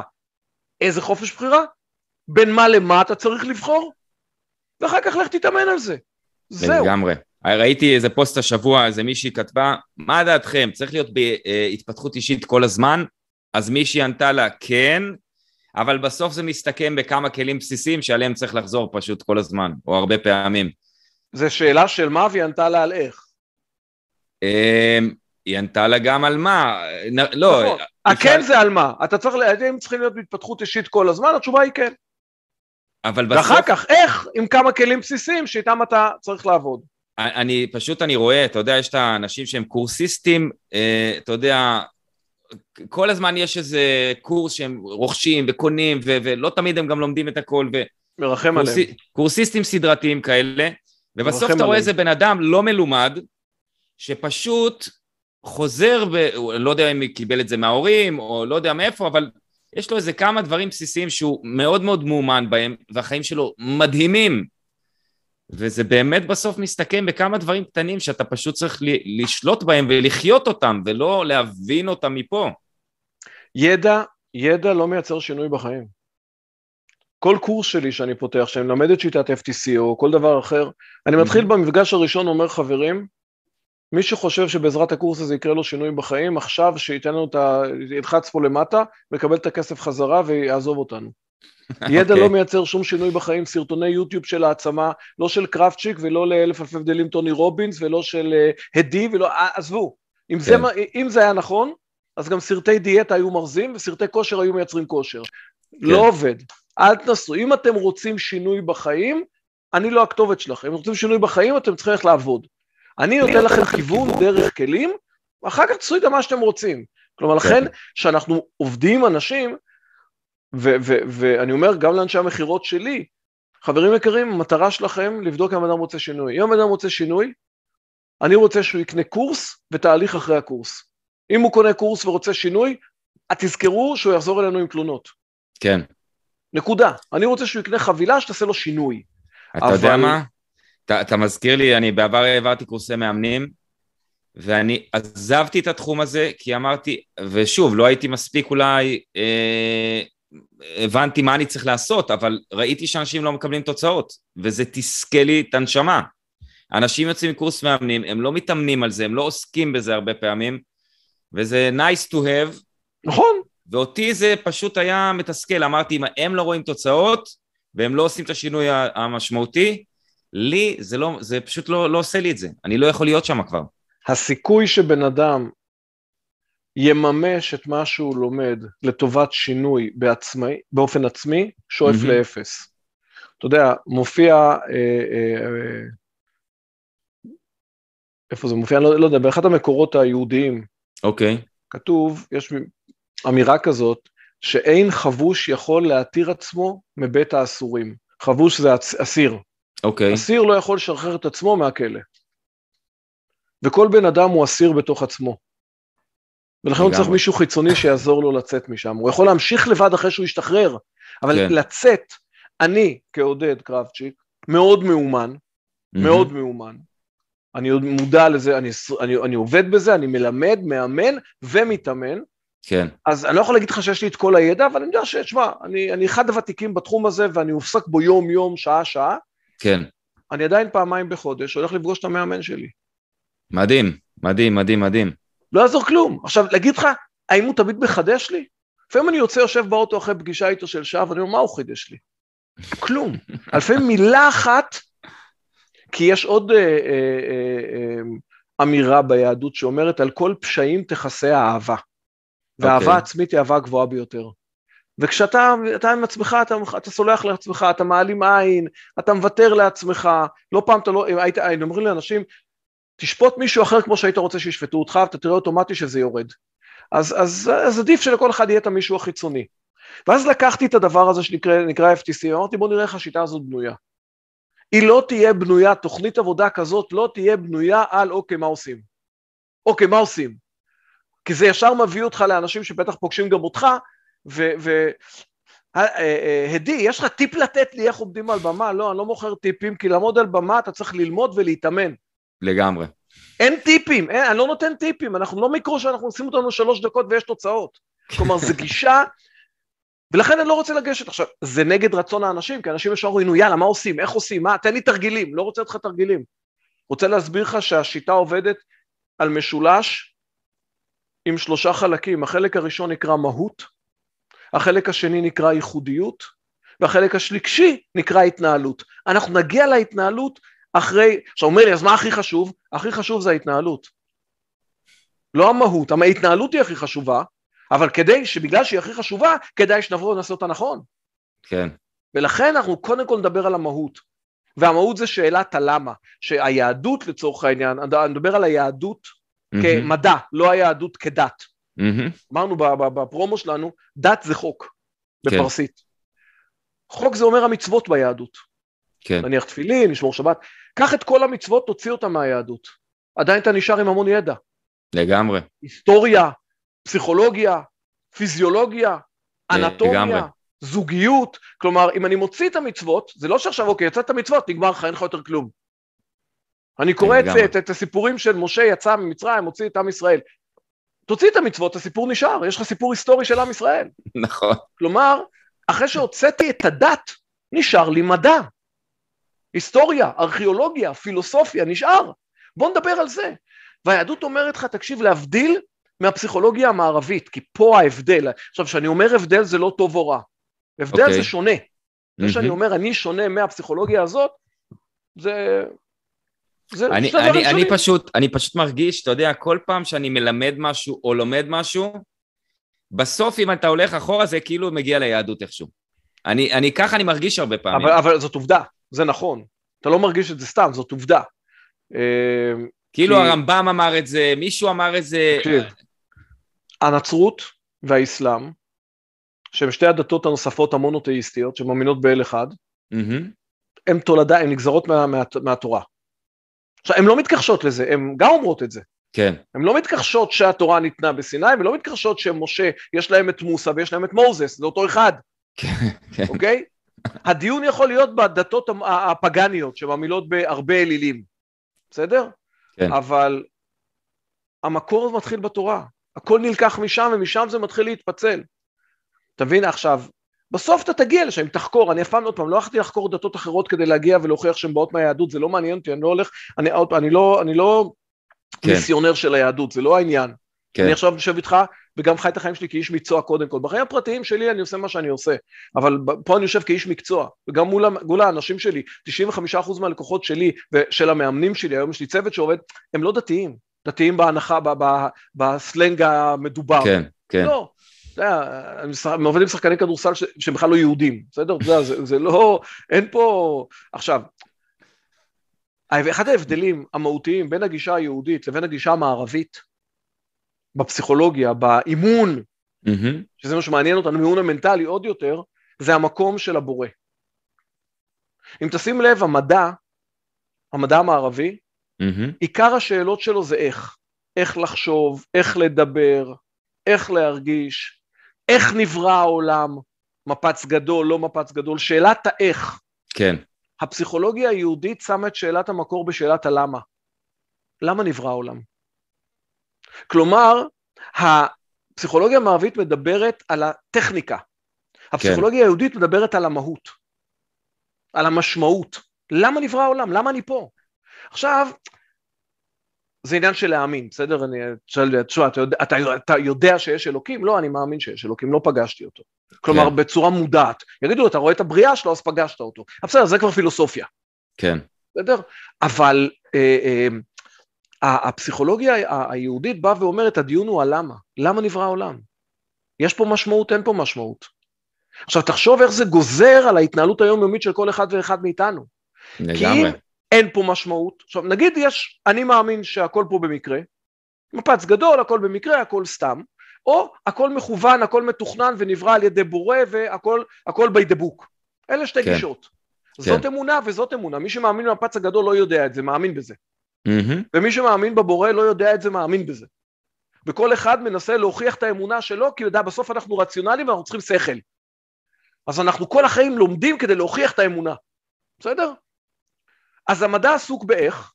איזה חופש בחירה, בין מה למה אתה צריך לבחור, ואחר כך לך תתאמן על זה. זהו. לגמרי. ראיתי איזה פוסט השבוע, איזה מישהי כתבה, מה דעתכם, צריך להיות בהתפתחות אישית כל הזמן? אז מישהי ענתה לה, כן, אבל בסוף זה מסתכם בכמה כלים בסיסיים שעליהם צריך לחזור פשוט כל הזמן, או הרבה פעמים. זה שאלה של מה והיא ענתה לה על איך. אמ, היא ענתה לה גם על מה, לא... נכון. הכן זה על מה, אתה צריך, הם צריכים להיות בהתפתחות אישית כל הזמן, התשובה היא כן. אבל בסוף... ואחר כך, איך, עם כמה כלים בסיסיים שאיתם אתה צריך לעבוד. אני, פשוט אני רואה, אתה יודע, יש את האנשים שהם קורסיסטים, אה, אתה יודע, כל הזמן יש איזה קורס שהם רוכשים וקונים, ו- ולא תמיד הם גם לומדים את הכל, ו... מרחם קורס... עליהם. קורסיסטים סדרתיים כאלה, ובסוף אתה רואה איזה בן אדם לא מלומד, שפשוט חוזר, ב... לא יודע אם קיבל את זה מההורים, או לא יודע מאיפה, אבל יש לו איזה כמה דברים בסיסיים שהוא מאוד מאוד מאומן בהם, והחיים שלו מדהימים. וזה באמת בסוף מסתכם בכמה דברים קטנים שאתה פשוט צריך לשלוט בהם ולחיות אותם, ולא להבין אותם מפה. ידע, ידע לא מייצר שינוי בחיים. כל קורס שלי שאני פותח, שאני מלמד את שיטת FTC או כל דבר אחר, אני מתחיל במפגש הראשון, אומר חברים, מי שחושב שבעזרת הקורס הזה יקרה לו שינוי בחיים, עכשיו שייתן לנו את ה... ילחץ פה למטה, מקבל את הכסף חזרה ויעזוב אותנו. ידע okay. לא אוקיי. מייצר שום שינוי בחיים, סרטוני יוטיוב של העצמה, לא של קרפצ'יק ולא לאלף אלפי הבדלים טוני רובינס ולא של uh, הדי ולא, uh, עזבו, אם, okay. זה, כן. אם זה היה נכון, אז גם סרטי דיאטה היו מרזים וסרטי כושר היו מייצרים כושר. Okay. לא עובד, אל תנסו, אם אתם רוצים שינוי בחיים, אני לא הכתובת שלכם, אם רוצים שינוי בחיים אתם צריכים ללכת לעבוד. אני נותן לכם כיוון דרך כלים, ואחר כך תעשו איתם מה שאתם רוצים. כלומר, כן. לכן, כשאנחנו עובדים עם אנשים, ואני אומר גם לאנשי המכירות שלי, חברים יקרים, המטרה שלכם לבדוק אם אדם רוצה שינוי. אם אדם רוצה שינוי, אני רוצה שהוא יקנה קורס ותהליך אחרי הקורס. אם הוא קונה קורס ורוצה שינוי, תזכרו שהוא יחזור אלינו עם תלונות. כן. נקודה. אני רוצה שהוא יקנה חבילה שתעשה לו שינוי. אתה אבל... יודע מה? אתה, אתה מזכיר לי, אני בעבר העברתי קורסי מאמנים, ואני עזבתי את התחום הזה כי אמרתי, ושוב, לא הייתי מספיק אולי, אה, הבנתי מה אני צריך לעשות, אבל ראיתי שאנשים לא מקבלים תוצאות, וזה תסכל לי את הנשמה. אנשים יוצאים מקורס מאמנים, הם לא מתאמנים על זה, הם לא עוסקים בזה הרבה פעמים, וזה nice to have. נכון. ואותי זה פשוט היה מתסכל, אמרתי, אם הם לא רואים תוצאות, והם לא עושים את השינוי המשמעותי, לי זה, לא, זה פשוט לא, לא עושה לי את זה, אני לא יכול להיות שם כבר. הסיכוי שבן אדם יממש את מה שהוא לומד לטובת שינוי בעצמי, באופן עצמי, שואף mm-hmm. לאפס. אתה יודע, מופיע, אה, אה, אה, איפה זה מופיע? אני לא, לא יודע, באחד המקורות היהודיים. אוקיי. Okay. כתוב, יש אמירה כזאת, שאין חבוש יכול להתיר עצמו מבית האסורים. חבוש זה אסיר. אוקיי. Okay. אסיר לא יכול לשחרר את עצמו מהכלא. וכל בן אדם הוא אסיר בתוך עצמו. ולכן הוא צריך מישהו חיצוני שיעזור לו לצאת משם. הוא יכול להמשיך לבד אחרי שהוא ישתחרר, אבל כן. לצאת, אני כעודד קרבצ'יק, מאוד מאומן, mm-hmm. מאוד מאומן. אני עוד מודע לזה, אני, אני, אני עובד בזה, אני מלמד, מאמן ומתאמן. כן. אז אני לא יכול להגיד לך שיש לי את כל הידע, אבל אני יודע שתשמע, אני, אני אחד הוותיקים בתחום הזה ואני הופסק בו יום-יום, שעה-שעה. כן. אני עדיין פעמיים בחודש הולך לפגוש את המאמן שלי. מדהים, מדהים, מדהים, מדהים. לא יעזור כלום. עכשיו, להגיד לך, האם הוא תמיד מחדש לי? לפעמים אני יוצא, יושב באוטו אחרי פגישה איתו של שעה, ואני אומר, מה הוא חידש לי? כלום. לפעמים מילה אחת, כי יש עוד, אה, אה, אה, אמירה ביהדות שאומרת על כל פשעים תכסה האהבה. okay. אוקיי. עצמית היא אהבה הגבוהה ביותר. וכשאתה אתה עם עצמך, אתה, אתה סולח לעצמך, אתה מעלים עין, אתה מוותר לעצמך, לא פעם אתה לא, היית, היינו אומרים לאנשים, תשפוט מישהו אחר כמו שהיית רוצה שישפטו אותך, ואתה תראה אוטומטי שזה יורד. אז, אז, אז עדיף שלכל אחד יהיה את המישהו החיצוני. ואז לקחתי את הדבר הזה שנקרא FTC, ואמרתי בוא נראה איך השיטה הזאת בנויה. היא לא תהיה בנויה, תוכנית עבודה כזאת לא תהיה בנויה על אוקיי, מה עושים? אוקיי, מה עושים? כי זה ישר מביא אותך לאנשים שבטח פוגשים גם אותך, ו... אה, אה, אה, יש לך טיפ לתת לי איך עומדים על במה? לא, אני לא מוכר טיפים, כי לעמוד על במה אתה צריך ללמוד ולהתאמן. לגמרי. אין טיפים, אין, אני לא נותן טיפים, אנחנו לא מיקרו שאנחנו עושים אותנו שלוש דקות ויש תוצאות. כלומר, זו גישה, ולכן אני לא רוצה לגשת. עכשיו, זה נגד רצון האנשים, כי אנשים ישר אומרים, יאללה, מה עושים, איך עושים, מה, תן לי תרגילים, לא רוצה לתת לך תרגילים. רוצה להסביר לך שהשיטה עובדת על משולש עם שלושה חלקים. החלק הראשון נקרא מהות, החלק השני נקרא ייחודיות, והחלק השלישי נקרא התנהלות. אנחנו נגיע להתנהלות אחרי, עכשיו אומר לי, אז מה הכי חשוב? הכי חשוב זה ההתנהלות. לא המהות, ההתנהלות היא הכי חשובה, אבל כדי, שבגלל שהיא הכי חשובה, כדאי שנבוא ונעשה אותה נכון. כן. ולכן אנחנו קודם כל נדבר על המהות. והמהות זה שאלת הלמה, שהיהדות לצורך העניין, אני מדבר על היהדות mm-hmm. כמדע, לא היהדות כדת. אמרנו בפרומו שלנו, דת זה חוק, כן. בפרסית. כן. חוק זה אומר המצוות ביהדות. כן. נניח תפילין, לשמור שבת. קח את כל המצוות, תוציא אותם מהיהדות. עדיין אתה נשאר עם המון ידע. לגמרי. היסטוריה, פסיכולוגיה, פיזיולוגיה, אנטומיה, לגמרי. זוגיות. כלומר, אם אני מוציא את המצוות, זה לא שעכשיו, אוקיי, יצאת את המצוות, נגמר לך, אין לך יותר כלום. אני קורא את, את, את הסיפורים של משה יצא ממצרים, מוציא את עם ישראל. תוציא את המצוות, הסיפור נשאר, יש לך סיפור היסטורי של עם ישראל. נכון. כלומר, אחרי שהוצאתי את הדת, נשאר לי מדע. היסטוריה, ארכיאולוגיה, פילוסופיה, נשאר. בוא נדבר על זה. והיהדות אומרת לך, תקשיב, להבדיל מהפסיכולוגיה המערבית, כי פה ההבדל. עכשיו, כשאני אומר הבדל זה לא טוב או רע. הבדל okay. זה אוקיי. שונה. זה mm-hmm. שאני אומר, אני שונה מהפסיכולוגיה הזאת, זה... זה אני, אני, אני, פשוט, אני פשוט מרגיש, אתה יודע, כל פעם שאני מלמד משהו או לומד משהו, בסוף אם אתה הולך אחורה זה כאילו מגיע ליהדות איכשהו. אני, אני ככה אני מרגיש הרבה פעמים. אבל, אבל זאת עובדה, זה נכון. אתה לא מרגיש את זה סתם, זאת עובדה. אה, כאילו כי... הרמב"ם אמר את זה, מישהו אמר את זה. תקשיב, הנצרות והאסלאם, שהן שתי הדתות הנוספות המונותאיסטיות, שמאמינות באל אחד, mm-hmm. הן תולדה, הן נגזרות מה, מה, מהתורה. עכשיו, הן לא מתכחשות לזה, הן גם אומרות את זה. כן. הן לא מתכחשות שהתורה ניתנה בסיני, ולא מתכחשות שמשה, יש להם את מוסא ויש להם את מוזס, זה אותו אחד. כן, כן. אוקיי? הדיון יכול להיות בדתות הפגניות, שמאמינות בהרבה אלילים, בסדר? כן. אבל המקור מתחיל בתורה. הכל נלקח משם, ומשם זה מתחיל להתפצל. אתה מבין? עכשיו, בסוף אתה תגיע לשם, תחקור, אני אף פעם, עוד פעם, לא הלכתי לחקור דתות אחרות כדי להגיע ולהוכיח שהן באות מהיהדות, זה לא מעניין אותי, אני לא הולך, אני, עוד, אני לא, אני לא כן. מיסיונר של היהדות, זה לא העניין. כן. אני עכשיו יושב איתך, וגם חי את החיים שלי כאיש מקצוע קודם כל. בחיים הפרטיים שלי אני עושה מה שאני עושה, אבל פה אני יושב כאיש מקצוע, וגם מול, מול האנשים שלי, 95% מהלקוחות שלי ושל המאמנים שלי, היום יש לי צוות שעובד, הם לא דתיים, דתיים בהנחה, בסלנג המדובר. כן, כן. לא, אתה יודע, אני עובד עם שחקני כדורסל שהם בכלל לא יהודים, בסדר? זה, זה, זה לא, אין פה... עכשיו, אחד ההבדלים המהותיים בין הגישה היהודית לבין הגישה המערבית, בפסיכולוגיה, באימון, mm-hmm. שזה מה שמעניין אותנו, האימון המנטלי עוד יותר, זה המקום של הבורא. אם תשים לב, המדע, המדע המערבי, mm-hmm. עיקר השאלות שלו זה איך. איך לחשוב, איך לדבר, איך להרגיש, איך נברא העולם, מפץ גדול, לא מפץ גדול, שאלת האיך. כן. הפסיכולוגיה היהודית שמה את שאלת המקור בשאלת הלמה. למה נברא העולם? כלומר, הפסיכולוגיה המערבית מדברת על הטכניקה. הפסיכולוגיה כן. היהודית מדברת על המהות, על המשמעות. למה נברא העולם? למה אני פה? עכשיו, זה עניין של להאמין, בסדר? אני שואל, תשמע, אתה, אתה, אתה יודע שיש אלוקים? לא, אני מאמין שיש אלוקים, לא פגשתי אותו. כלומר, כן. בצורה מודעת. יגידו, אתה רואה את הבריאה שלו, אז פגשת אותו. בסדר, זה כבר פילוסופיה. כן. בסדר? אבל אה, אה, הפסיכולוגיה היהודית באה ואומרת, הדיון הוא על למה. למה נברא העולם? יש פה משמעות, אין פה משמעות. עכשיו תחשוב איך זה גוזר על ההתנהלות היומיומית של כל אחד ואחד מאיתנו. לגמרי. כי אם אין פה משמעות, עכשיו נגיד יש, אני מאמין שהכל פה במקרה, מפץ גדול, הכל במקרה, הכל סתם, או הכל מכוון, הכל מתוכנן ונברא על ידי בורא והכל by the book. אלה שתי כן. גישות. כן. זאת אמונה וזאת אמונה. מי שמאמין במפץ הגדול לא יודע את זה, מאמין בזה. Mm-hmm. ומי שמאמין בבורא לא יודע את זה, מאמין בזה. וכל אחד מנסה להוכיח את האמונה שלו, כי יודע, בסוף אנחנו רציונליים ואנחנו צריכים שכל. אז אנחנו כל החיים לומדים כדי להוכיח את האמונה, בסדר? אז המדע עסוק באיך,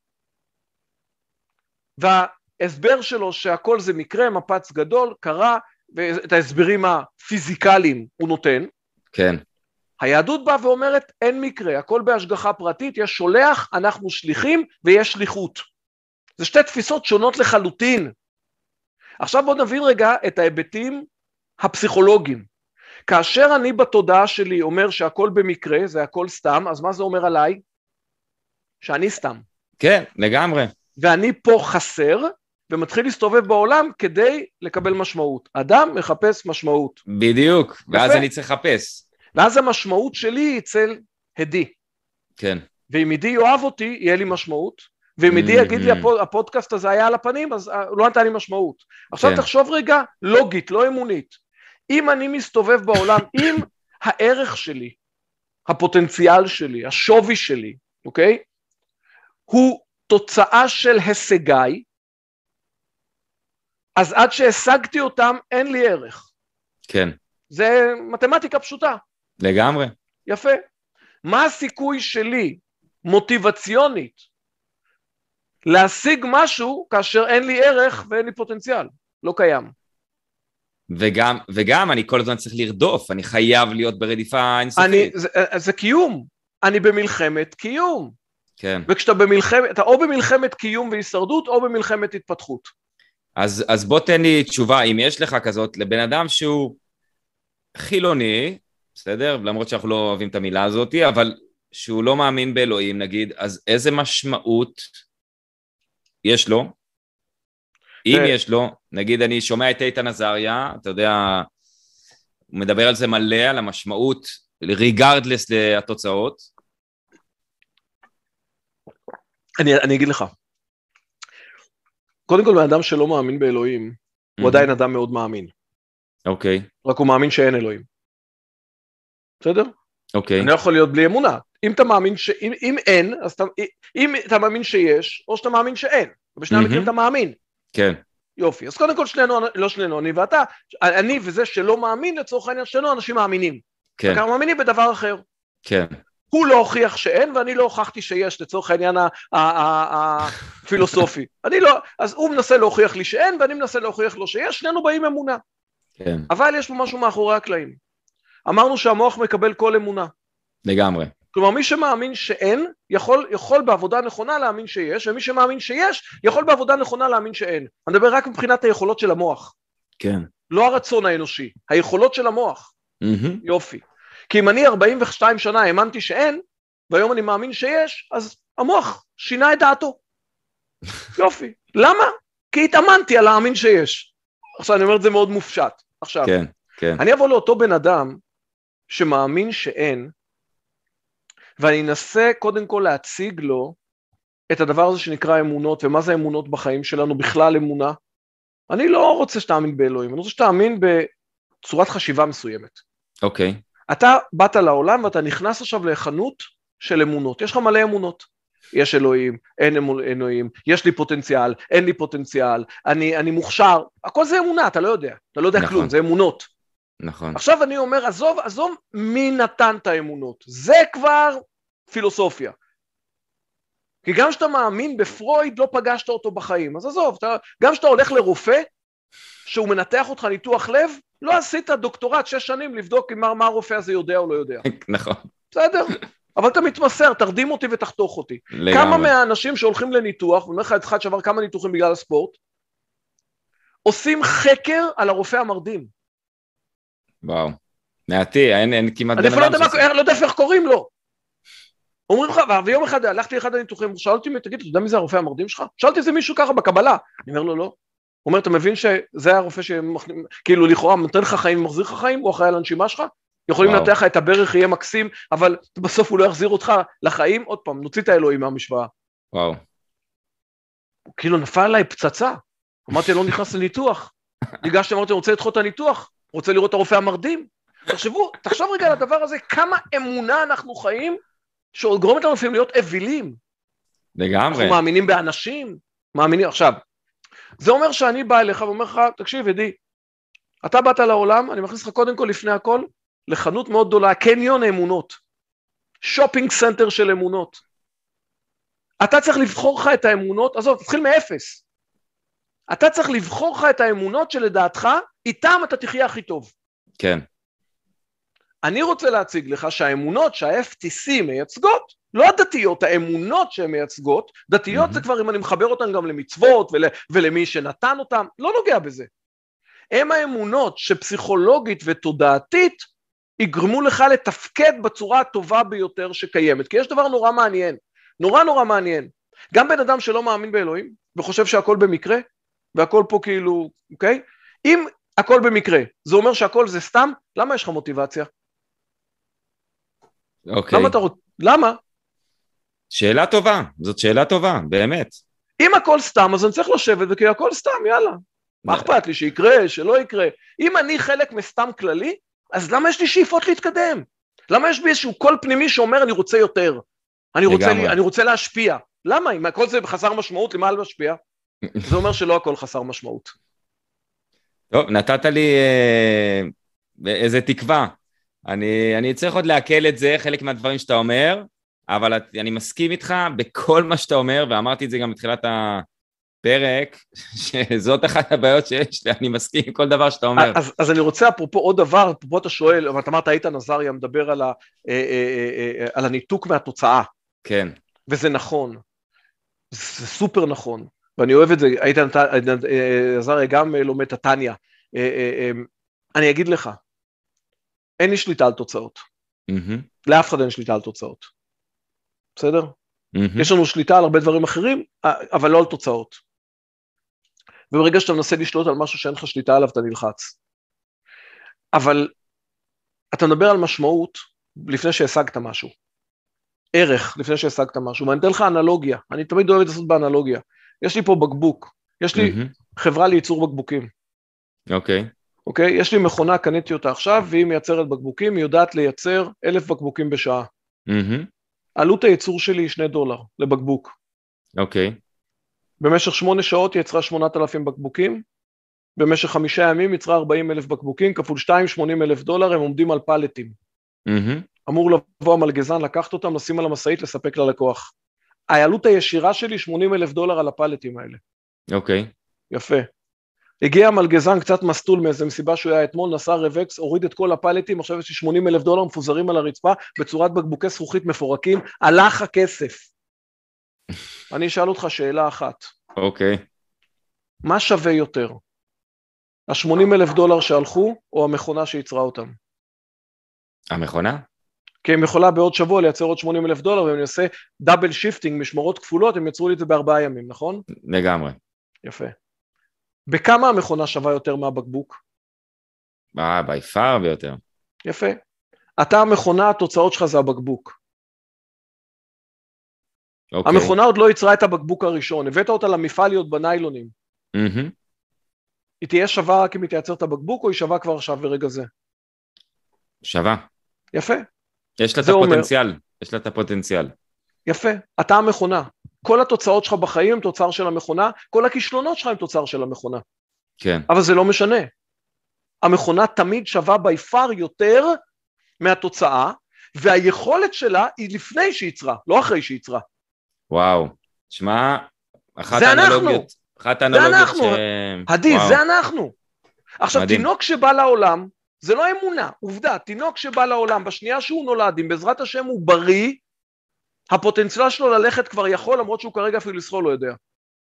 וההסבר שלו שהכל זה מקרה, מפץ גדול, קרה, ואת ההסברים הפיזיקליים הוא נותן. כן. היהדות באה ואומרת, אין מקרה, הכל בהשגחה פרטית, יש שולח, אנחנו שליחים ויש שליחות. זה שתי תפיסות שונות לחלוטין. עכשיו בואו נבין רגע את ההיבטים הפסיכולוגיים. כאשר אני בתודעה שלי אומר שהכל במקרה, זה הכל סתם, אז מה זה אומר עליי? שאני סתם. כן, לגמרי. ואני פה חסר, ומתחיל להסתובב בעולם כדי לקבל משמעות. אדם מחפש משמעות. בדיוק, ואז יפה. אני צריך לחפש. ואז המשמעות שלי היא אצל הדי. כן. ואם הדי יאהב אותי, יהיה לי משמעות, ואם עדי יגיד לי mm-hmm. הפודקאסט הזה היה על הפנים, אז אה, הוא לא נתן לי משמעות. עכשיו כן. תחשוב רגע, לוגית, לא אמונית. אם אני מסתובב בעולם, אם הערך שלי, הפוטנציאל שלי, השווי שלי, אוקיי? הוא תוצאה של הישגיי, אז עד שהשגתי אותם אין לי ערך. כן. זה מתמטיקה פשוטה. לגמרי. יפה. מה הסיכוי שלי, מוטיבציונית, להשיג משהו כאשר אין לי ערך ואין לי פוטנציאל? לא קיים. וגם, וגם אני כל הזמן צריך לרדוף, אני חייב להיות ברדיפה אינסופית. אני, זה, זה קיום, אני במלחמת קיום. כן. וכשאתה במלחמת, אתה או במלחמת קיום והישרדות או במלחמת התפתחות. אז, אז בוא תן לי תשובה, אם יש לך כזאת, לבן אדם שהוא חילוני, בסדר? למרות שאנחנו לא אוהבים את המילה הזאת, אבל שהוא לא מאמין באלוהים נגיד, אז איזה משמעות יש לו? אם יש לו, נגיד אני שומע את איתן עזריה, אתה יודע, הוא מדבר על זה מלא, על המשמעות, ריגרדלס לתוצאות. אני, אני אגיד לך, קודם כל בן אדם שלא מאמין באלוהים, mm-hmm. הוא עדיין אדם מאוד מאמין. אוקיי. Okay. רק הוא מאמין שאין אלוהים. בסדר? אוקיי. Okay. אני לא יכול להיות בלי אמונה. אם אתה מאמין ש... אם, אם אין, אז אתה... אם אתה מאמין שיש, או שאתה מאמין שאין. בשני המקרים mm-hmm. אתה מאמין. כן. יופי. אז קודם כל שנינו, לא שנינו, אני ואתה, אני וזה שלא מאמין, לצורך העניין, שנינו אנשים מאמינים. כן. רק מאמינים בדבר אחר. כן. הוא לא הוכיח שאין, ואני לא הוכחתי שיש, לצורך העניין הפילוסופי. אני לא, אז הוא מנסה להוכיח לי שאין, ואני מנסה להוכיח לו שיש, שנינו באים אמונה. כן. אבל יש פה משהו מאחורי הקלעים. אמרנו שהמוח מקבל כל אמונה. לגמרי. כלומר, מי שמאמין שאין, יכול, יכול בעבודה נכונה להאמין שיש, ומי שמאמין שיש, יכול בעבודה נכונה להאמין שאין. אני מדבר רק מבחינת היכולות של המוח. כן. לא הרצון האנושי, היכולות של המוח. Mm-hmm. יופי. כי אם אני 42 שנה האמנתי שאין, והיום אני מאמין שיש, אז המוח שינה את דעתו. יופי. למה? כי התאמנתי על להאמין שיש. עכשיו אני אומר את זה מאוד מופשט. עכשיו, כן, כן. אני אבוא לאותו בן אדם שמאמין שאין, ואני אנסה קודם כל להציג לו את הדבר הזה שנקרא אמונות, ומה זה אמונות בחיים שלנו, בכלל אמונה. אני לא רוצה שתאמין באלוהים, אני רוצה שתאמין בצורת חשיבה מסוימת. אוקיי. Okay. אתה באת לעולם ואתה נכנס עכשיו לחנות של אמונות, יש לך מלא אמונות. יש אלוהים, אין אלוהים, יש לי פוטנציאל, אין לי פוטנציאל, אני, אני מוכשר, הכל זה אמונה, אתה לא יודע, אתה לא יודע נכון. כלום, זה אמונות. נכון. עכשיו אני אומר, עזוב, עזוב מי נתן את האמונות, זה כבר פילוסופיה. כי גם כשאתה מאמין בפרויד, לא פגשת אותו בחיים, אז עזוב, אתה, גם כשאתה הולך לרופא, שהוא מנתח אותך ניתוח לב, לא עשית דוקטורט שש שנים לבדוק מה, מה הרופא הזה יודע או לא יודע. נכון. בסדר? אבל אתה מתמסר, תרדים אותי ותחתוך אותי. לגמרי. כמה מהאנשים שהולכים לניתוח, ואומר לך אחד שעבר כמה ניתוחים בגלל הספורט, עושים חקר על הרופא המרדים. וואו. מעטי, אין, אין כמעט בן אדם לא, לא יודע איך קוראים לו. אומרים לך, ויום אחד הלכתי לאחד הניתוחים, הוא שאל אותי, תגיד, אתה יודע מי זה הרופא המרדים שלך? שאלתי איזה מישהו ככה בקבלה. אני אומר לו, לא. הוא אומר, אתה מבין שזה הרופא שכאילו לכאורה נותן לך חיים ומחזיר לך חיים, הוא אחראי על הנשימה שלך? יכולים לנתח לך את הברך, יהיה מקסים, אבל בסוף הוא לא יחזיר אותך לחיים, עוד פעם, נוציא את האלוהים מהמשוואה. וואו. הוא כאילו נפל עליי פצצה. אמרתי, אני לא נכנס לניתוח. ניגשתי, אמרתי, אני רוצה לדחות את הניתוח, רוצה לראות את הרופא המרדים. תחשבו, תחשוב רגע על הדבר הזה, כמה אמונה אנחנו חיים, שגורמת לנו לפעמים להיות אווילים. לגמרי. אנחנו מאמינים באנשים, מאמינים, עכשיו, זה אומר שאני בא אליך ואומר לך, תקשיב, ידי, אתה באת לעולם, אני מכניס לך קודם כל, לפני הכל, לחנות מאוד גדולה, קניון אמונות, shopping center של אמונות. אתה צריך לבחור לך את האמונות, עזוב, תתחיל מאפס. אתה צריך לבחור לך את האמונות שלדעתך, איתם אתה תחיה הכי טוב. כן. אני רוצה להציג לך שהאמונות שה-FTC מייצגות, לא הדתיות, האמונות שהן מייצגות, דתיות. זה כבר אם אני מחבר אותן גם למצוות ול, ולמי שנתן אותן, לא נוגע בזה. הם האמונות שפסיכולוגית ותודעתית יגרמו לך לתפקד בצורה הטובה ביותר שקיימת. כי יש דבר נורא מעניין, נורא נורא מעניין. גם בן אדם שלא מאמין באלוהים וחושב שהכל במקרה, והכל פה כאילו, אוקיי? אם הכל במקרה, זה אומר שהכל זה סתם, למה יש לך מוטיבציה? אוקיי. למה אתה רוצה, למה? שאלה טובה, זאת שאלה טובה, באמת. אם הכל סתם, אז אני צריך לשבת וכי הכל סתם, יאללה. מה אכפת לי, שיקרה, שלא יקרה? אם אני חלק מסתם כללי, אז למה יש לי שאיפות להתקדם? למה יש בי איזשהו קול פנימי שאומר אני רוצה יותר? אני רוצה, לי, אני רוצה להשפיע. למה? אם הכל זה חסר משמעות, למה להשפיע? זה אומר שלא הכל חסר משמעות. טוב, נתת לי אה, איזה תקווה. אני, אני צריך עוד לעכל את זה, חלק מהדברים שאתה אומר, אבל אני מסכים איתך בכל מה שאתה אומר, ואמרתי את זה גם בתחילת הפרק, שזאת אחת הבעיות שיש לי, אני מסכים עם כל דבר שאתה אומר. אז, אז אני רוצה, אפרופו עוד דבר, אפרופו אתה שואל, אבל אתה אמרת איתן עזריה מדבר על, ה, אה, אה, אה, על הניתוק מהתוצאה. כן. וזה נכון, זה סופר נכון, ואני אוהב את זה, איתן עזריה גם לומד את התניא. אני אגיד לך, אין לי שליטה על תוצאות. Mm-hmm. לאף אחד אין שליטה על תוצאות. בסדר? Mm-hmm. יש לנו שליטה על הרבה דברים אחרים, אבל לא על תוצאות. וברגע שאתה מנסה לשלוט על משהו שאין לך שליטה עליו, אתה נלחץ. אבל אתה מדבר על משמעות לפני שהשגת משהו. ערך לפני שהשגת משהו, ואני אתן לך אנלוגיה, אני תמיד אוהב לעשות באנלוגיה. יש לי פה בקבוק, יש לי mm-hmm. חברה לייצור בקבוקים. אוקיי. Okay. אוקיי? יש לי מכונה, קניתי אותה עכשיו, והיא מייצרת בקבוקים, היא יודעת לייצר אלף בקבוקים בשעה. Mm-hmm. עלות הייצור שלי היא שני דולר לבקבוק. אוקיי. במשך שמונה שעות היא יצרה שמונת אלפים בקבוקים, במשך חמישה ימים יצרה ארבעים אלף בקבוקים, כפול שתיים, שמונים אלף דולר, הם עומדים על פלטים. Mm-hmm. אמור לבוא המלגזן, לקחת אותם, לשים על המשאית, לספק ללקוח. העלות הישירה שלי 80 אלף דולר על הפלטים האלה. אוקיי. Okay. יפה. הגיע המלגזן קצת מסטול מאיזה מסיבה שהוא היה אתמול, נסע רווקס, הוריד את כל הפלטים, עכשיו יש לי 80 אלף דולר מפוזרים על הרצפה בצורת בקבוקי זכוכית מפורקים, הלך הכסף. אני אשאל אותך שאלה אחת. אוקיי. Okay. מה שווה יותר? ה-80 אלף דולר שהלכו, או המכונה שייצרה אותם? המכונה? כי היא יכולה בעוד שבוע לייצר עוד 80 אלף דולר, ואם אני אעשה double shifting, משמרות כפולות, הם יצרו לי את זה בארבעה ימים, נכון? לגמרי. יפה. בכמה המכונה שווה יותר מהבקבוק? אה, by far ביותר. יפה. אתה המכונה, התוצאות שלך זה הבקבוק. אוקיי. המכונה עוד לא יצרה את הבקבוק הראשון, הבאת אותה למפעל להיות בניילונים. Mm-hmm. היא תהיה שווה רק אם היא תייצר את הבקבוק, או היא שווה כבר עכשיו ברגע זה? שווה. יפה. יש לה את הפוטנציאל, אומר... יש לה את הפוטנציאל. יפה, אתה המכונה. כל התוצאות שלך בחיים הם תוצר של המכונה, כל הכישלונות שלך הם תוצר של המכונה. כן. אבל זה לא משנה. המכונה תמיד שווה בי פאר יותר מהתוצאה, והיכולת שלה היא לפני שיצרה, לא אחרי שיצרה. וואו, שמע, אחת האנלוגיות, אחת האנלוגיות ש... עדי, זה אנחנו. עכשיו, מדהים. תינוק שבא לעולם, זה לא אמונה, עובדה, תינוק שבא לעולם, בשנייה שהוא נולד, אם בעזרת השם הוא בריא, הפוטנציאל שלו ללכת כבר יכול, למרות שהוא כרגע אפילו לסחול לא יודע.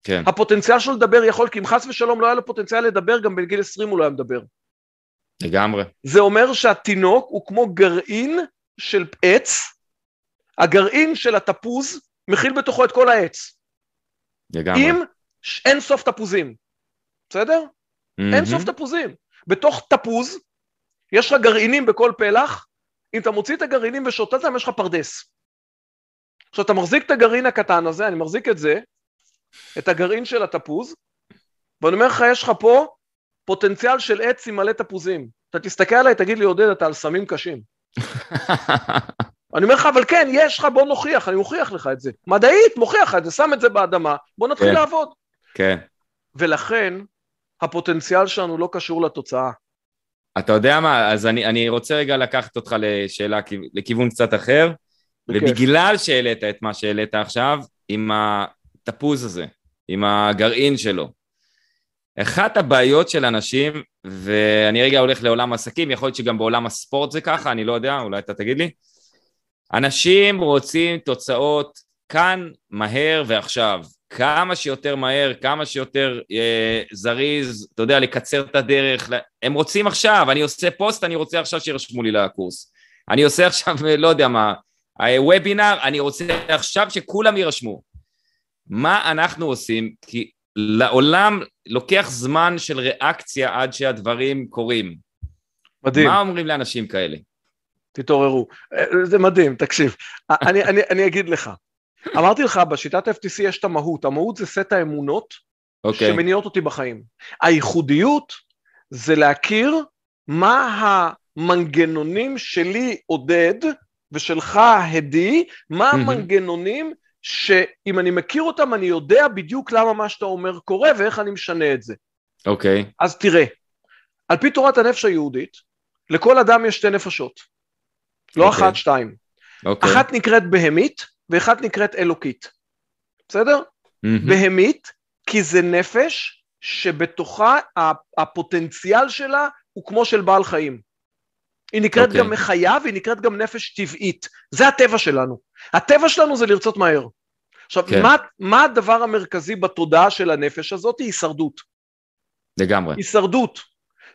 כן. הפוטנציאל שלו לדבר יכול, כי אם חס ושלום לא היה לו פוטנציאל לדבר, גם בגיל 20 הוא לא היה מדבר. לגמרי. זה אומר שהתינוק הוא כמו גרעין של עץ, הגרעין של התפוז מכיל בתוכו את כל העץ. לגמרי. עם אין סוף תפוזים, בסדר? Mm-hmm. אין סוף תפוזים. בתוך תפוז יש לך גרעינים בכל פלח, אם אתה מוציא את הגרעינים ושותה אותם, יש לך פרדס. עכשיו, אתה מחזיק את הגרעין הקטן הזה, אני מחזיק את זה, את הגרעין של התפוז, ואני אומר לך, יש לך פה פוטנציאל של עץ עם מלא תפוזים. אתה תסתכל עליי, תגיד לי, עודד, אתה על סמים קשים. אני אומר לך, אבל כן, יש לך, בוא נוכיח, אני מוכיח לך את זה. מדעית, מוכיח לך את זה, שם את זה באדמה, בוא נתחיל כן. לעבוד. כן. ולכן, הפוטנציאל שלנו לא קשור לתוצאה. אתה יודע מה, אז אני, אני רוצה רגע לקחת אותך לשאלה, לכיוון קצת אחר, ובגלל שהעלית את מה שהעלית עכשיו, עם התפוז הזה, עם הגרעין שלו, אחת הבעיות של אנשים, ואני רגע הולך לעולם עסקים, יכול להיות שגם בעולם הספורט זה ככה, אני לא יודע, אולי אתה תגיד לי, אנשים רוצים תוצאות כאן, מהר ועכשיו. כמה שיותר מהר, כמה שיותר אה, זריז, אתה יודע, לקצר את הדרך. הם רוצים עכשיו, אני עושה פוסט, אני רוצה עכשיו שירשמו לי לקורס. אני עושה עכשיו, לא יודע מה, וובינר, אני רוצה עכשיו שכולם יירשמו. מה אנחנו עושים? כי לעולם לוקח זמן של ריאקציה עד שהדברים קורים. מדהים. מה אומרים לאנשים כאלה? תתעוררו. זה מדהים, תקשיב. אני, אני, אני אגיד לך. אמרתי לך, בשיטת FTC יש את המהות. המהות זה סט האמונות okay. אוקיי. שמניעות אותי בחיים. הייחודיות זה להכיר מה המנגנונים שלי, עודד, ושלך, הדי, מה המנגנונים שאם אני מכיר אותם, אני יודע בדיוק למה מה שאתה אומר קורה ואיך אני משנה את זה. אוקיי. Okay. אז תראה, על פי תורת הנפש היהודית, לכל אדם יש שתי נפשות. לא okay. אוקיי. אחת, שתיים. Okay. אוקיי. אחת נקראת בהמית ואחת נקראת אלוקית. בסדר? Mm-hmm. בהמית, כי זה נפש שבתוכה הפוטנציאל שלה הוא כמו של בעל חיים. היא נקראת okay. אוקיי. גם מחיה והיא נקראת גם נפש טבעית. זה הטבע שלנו. הטבע שלנו זה לרצות מהר. עכשיו, כן. מה, מה הדבר המרכזי בתודעה של הנפש הזאת? היא הישרדות. לגמרי. הישרדות.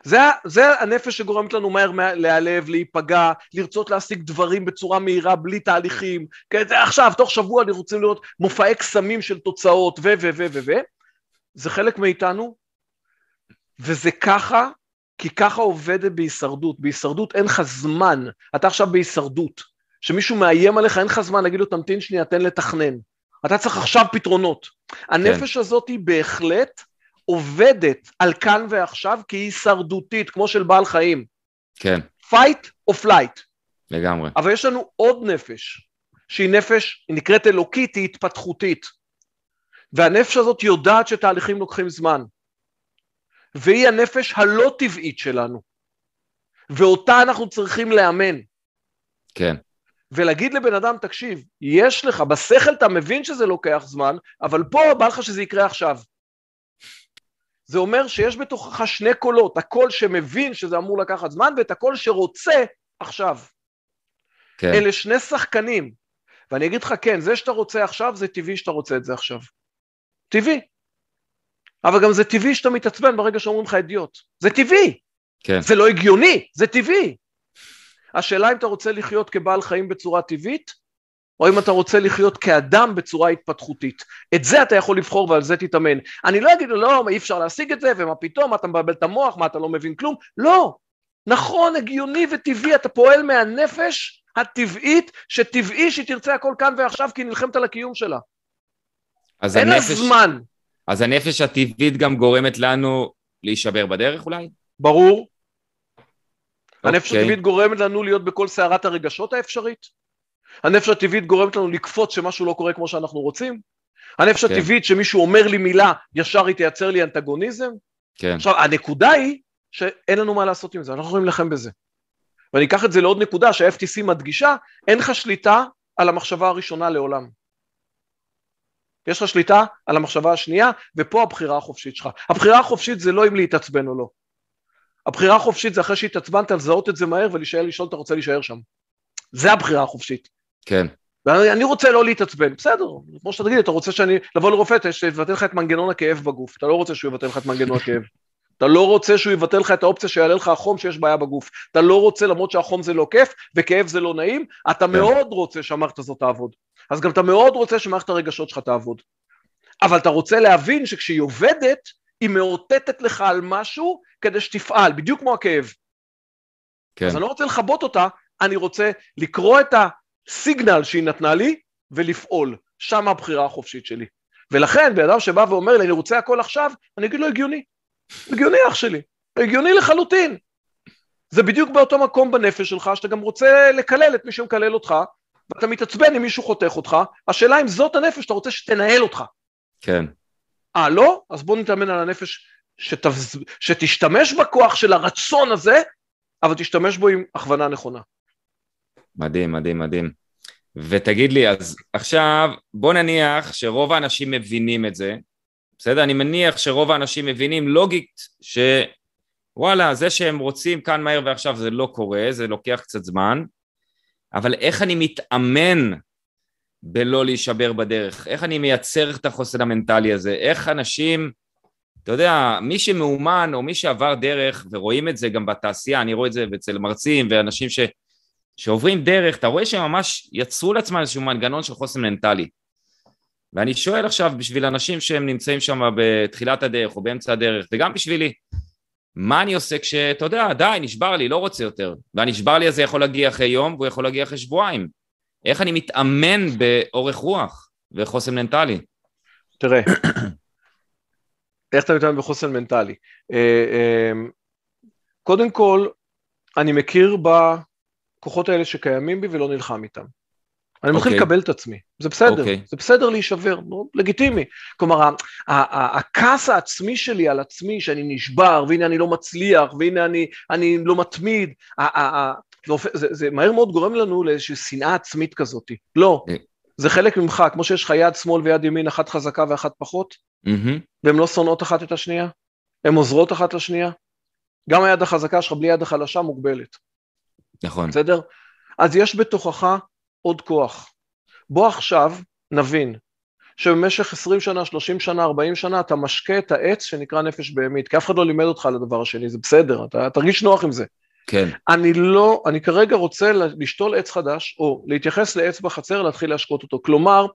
זה, זה הנפש שגורמת לנו מהר להיעלב, להיפגע, לרצות להשיג דברים בצורה מהירה בלי תהליכים. כן, עכשיו, תוך שבוע אני רוצה לראות מופעי קסמים של תוצאות ו ו ו ו ו. זה חלק מאיתנו, וזה ככה, כי ככה עובדת בהישרדות. בהישרדות אין לך זמן, אתה עכשיו בהישרדות. כשמישהו מאיים עליך, אין לך זמן להגיד לו, תמתין שנייה, תן לתכנן. אתה צריך עכשיו פתרונות. הנפש כן. הזאת היא בהחלט עובדת על כאן ועכשיו כי היא הישרדותית, כמו של בעל חיים. כן. fight או flight. לגמרי. אבל יש לנו עוד נפש, שהיא נפש, היא נקראת אלוקית, היא התפתחותית. והנפש הזאת יודעת שתהליכים לוקחים זמן. והיא הנפש הלא טבעית שלנו. ואותה אנחנו צריכים לאמן. כן. ולהגיד לבן אדם, תקשיב, יש לך, בשכל אתה מבין שזה לוקח זמן, אבל פה בא לך שזה יקרה עכשיו. זה אומר שיש בתוכך שני קולות, הקול שמבין שזה אמור לקחת זמן ואת הקול שרוצה עכשיו. כן. אלה שני שחקנים. ואני אגיד לך, כן, זה שאתה רוצה עכשיו, זה טבעי שאתה רוצה את זה עכשיו. טבעי. אבל גם זה טבעי שאתה מתעצבן ברגע שאומרים לך אידיוט. זה טבעי. כן. זה לא הגיוני, זה טבעי. השאלה אם אתה רוצה לחיות כבעל חיים בצורה טבעית, או אם אתה רוצה לחיות כאדם בצורה התפתחותית. את זה אתה יכול לבחור ועל זה תתאמן. אני לא אגיד לו, לא, אי אפשר להשיג את זה, ומה פתאום, אתה מבלבל את המוח, מה, אתה לא מבין כלום? לא. נכון, הגיוני וטבעי, אתה פועל מהנפש הטבעית, שטבעי שהיא תרצה הכל כאן ועכשיו, כי היא נלחמת על הקיום שלה. אין לה זמן. אז הנפש הטבעית גם גורמת לנו להישבר בדרך אולי? ברור. Okay. הנפש אוקיי. הטבעית גורמת לנו להיות בכל סערת הרגשות האפשרית. הנפש הטבעית גורמת לנו לקפוץ שמשהו לא קורה כמו שאנחנו רוצים. הנפש okay. כן. הטבעית שמישהו אומר לי מילה, ישר היא תייצר לי אנטגוניזם. כן. עכשיו, הנקודה היא שאין לנו מה לעשות עם זה, אנחנו יכולים להילחם בזה. ואני אקח את זה לעוד נקודה שה-FTC מדגישה, אין לך שליטה על המחשבה הראשונה לעולם. יש לך שליטה על המחשבה השנייה, ופה הבחירה החופשית שלך. הבחירה החופשית זה לא אם להתעצבן או לא. הבחירה החופשית זה אחרי שהתעצבנת לזהות את זה מהר ולהישאר לשאול אתה רוצה להישאר שם. זה הבחירה החופשית. כן. ואני רוצה לא להתעצבן, בסדר, כמו שאתה תגיד, אתה רוצה שאני, לבוא לרופא, שיבטל לך את מנגנון הכאב בגוף, אתה לא רוצה שהוא יבטל לך את מנגנון הכאב. אתה לא רוצה שהוא יבטל לך את האופציה שיעלה לך החום שיש בעיה בגוף. אתה לא רוצה, למרות שהחום זה לא כיף וכאב זה לא נעים, אתה כן. מאוד רוצה שהמערכת הזאת תעבוד. אז גם אתה מאוד רוצה שמערכת הרגשות שלך תעבוד. אבל אתה רוצה להבין שכשהיא עובדת, היא מאותתת לך על משהו כדי שתפעל, בדיוק כמו הכאב. כן. אז אני לא רוצה לכבות אותה, אני רוצה לקרוא את הסיגנל שהיא נתנה לי ולפעול. שם הבחירה החופשית שלי. ולכן, בן אדם שבא ואומר לי, אני רוצה הכל עכשיו, אני אגיד לו, הגיוני. הגיוני, אח שלי. הגיוני לחלוטין. זה בדיוק באותו מקום בנפש שלך, שאתה גם רוצה לקלל את מי שמקלל אותך, ואתה מתעצבן אם מישהו חותך אותך, השאלה אם זאת הנפש שאתה רוצה שתנהל אותך. כן. אה, לא? אז בוא נתאמן על הנפש שתבז... שתשתמש בכוח של הרצון הזה, אבל תשתמש בו עם הכוונה נכונה. מדהים, מדהים, מדהים. ותגיד לי, אז עכשיו בוא נניח שרוב האנשים מבינים את זה, בסדר? אני מניח שרוב האנשים מבינים לוגית שוואלה, זה שהם רוצים כאן מהר ועכשיו זה לא קורה, זה לוקח קצת זמן, אבל איך אני מתאמן בלא להישבר בדרך? איך אני מייצר את החוסן המנטלי הזה? איך אנשים, אתה יודע, מי שמאומן או מי שעבר דרך, ורואים את זה גם בתעשייה, אני רואה את זה אצל מרצים ואנשים ש... שעוברים דרך, אתה רואה שהם ממש יצרו לעצמם איזשהו מנגנון של חוסן מנטלי. ואני שואל עכשיו בשביל אנשים שהם נמצאים שם בתחילת הדרך או באמצע הדרך, וגם בשבילי, מה אני עושה כשאתה יודע, די, נשבר לי, לא רוצה יותר. והנשבר לי הזה יכול להגיע אחרי יום והוא יכול להגיע אחרי שבועיים. איך אני מתאמן באורך רוח וחוסן מנטלי? תראה, איך אתה מתאמן בחוסן מנטלי? אה, אה, קודם כל, אני מכיר בכוחות האלה שקיימים בי ולא נלחם איתם. אני מתחיל okay. אוקיי. לקבל את עצמי, זה בסדר, okay. אוקיי. זה בסדר להישבר, נו, לגיטימי. כלומר, הכעס העצמי שלי על עצמי, שאני נשבר, והנה אני לא מצליח, והנה אני, אני לא מתמיד, זה, זה, זה מהר מאוד גורם לנו לאיזושהי שנאה עצמית כזאת. לא, okay. זה חלק ממך, כמו שיש לך יד שמאל ויד ימין, אחת חזקה ואחת פחות, mm-hmm. והן לא שונאות אחת את השנייה, הן עוזרות אחת לשנייה. גם היד החזקה שלך בלי יד החלשה מוגבלת. נכון. בסדר? אז יש בתוכך עוד כוח. בוא עכשיו נבין שבמשך 20 שנה, 30 שנה, 40 שנה אתה משקה את העץ שנקרא נפש בהמית, כי אף אחד לא לימד אותך על הדבר השני, זה בסדר, אתה תרגיש נוח עם זה. כן. אני לא, אני כרגע רוצה לשתול עץ חדש, או להתייחס לעץ בחצר, להתחיל להשקות אותו. כלומר,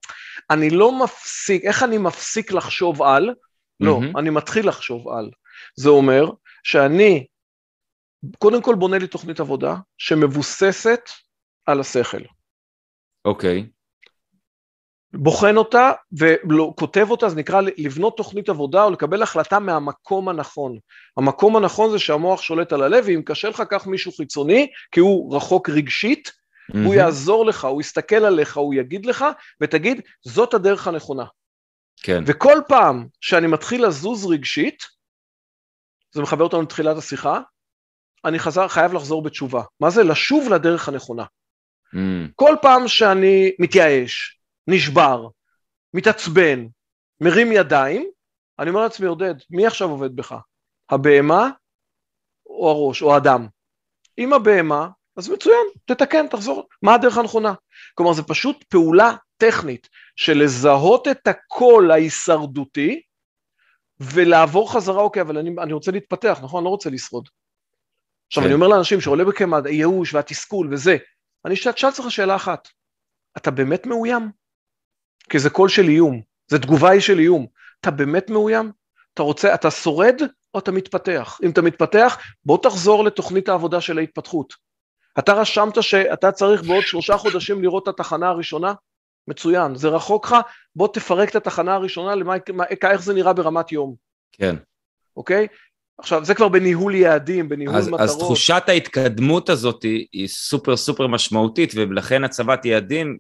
אני לא מפסיק, איך אני מפסיק לחשוב על? לא, mm-hmm. אני מתחיל לחשוב על. זה אומר שאני, קודם כל בונה לי תוכנית עבודה שמבוססת על השכל. אוקיי. בוחן אותה וכותב אותה, זה נקרא לבנות תוכנית עבודה או לקבל החלטה מהמקום הנכון. המקום הנכון זה שהמוח שולט על הלב, ואם קשה לך, קח מישהו חיצוני, כי הוא רחוק רגשית, mm-hmm. הוא יעזור לך, הוא יסתכל עליך, הוא יגיד לך, ותגיד, זאת הדרך הנכונה. כן. וכל פעם שאני מתחיל לזוז רגשית, זה מחבר אותנו לתחילת השיחה, אני חזר, חייב לחזור בתשובה. מה זה? לשוב לדרך הנכונה. Mm. כל פעם שאני מתייאש, נשבר, מתעצבן, מרים ידיים, אני אומר לעצמי, עודד, מי עכשיו עובד בך? הבהמה או הראש או האדם? אם הבהמה, אז מצוין, תתקן, תחזור. מה הדרך הנכונה? כלומר, זה פשוט פעולה טכנית של לזהות את הקול ההישרדותי ולעבור חזרה, אוקיי, אבל אני, אני רוצה להתפתח, נכון? אני לא רוצה לשרוד. עכשיו, כן. אני אומר לאנשים שעולה בקמא הייאוש והתסכול וזה, אני אשאל אותך שאלה אחת, אתה באמת מאוים? כי זה קול של איום, זה תגובה של איום. אתה באמת מאוים? אתה רוצה, אתה שורד או אתה מתפתח? אם אתה מתפתח, בוא תחזור לתוכנית העבודה של ההתפתחות. אתה רשמת שאתה צריך בעוד שלושה חודשים לראות את התחנה הראשונה? מצוין, זה רחוק לך, בוא תפרק את התחנה הראשונה, למה, איך זה נראה ברמת יום. כן. אוקיי? עכשיו, זה כבר בניהול יעדים, בניהול אז, מטרות. אז תחושת ההתקדמות הזאת היא, היא סופר סופר משמעותית, ולכן הצבת יעדים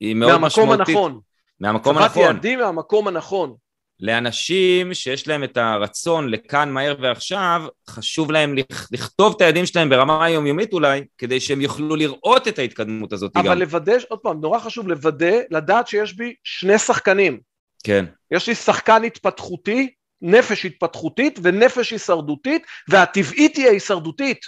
היא מאוד מהמקום משמעותית. הנכון. מהמקום הנכון. הצבת יעדים מהמקום הנכון. לאנשים שיש להם את הרצון לכאן מהר ועכשיו, חשוב להם לכתוב את היעדים שלהם ברמה היומיומית אולי, כדי שהם יוכלו לראות את ההתקדמות הזאת אבל גם. אבל לוודא, עוד פעם, נורא חשוב לוודא, לדעת שיש בי שני שחקנים. כן. יש לי שחקן התפתחותי נפש התפתחותית ונפש הישרדותית, והטבעית היא ההישרדותית.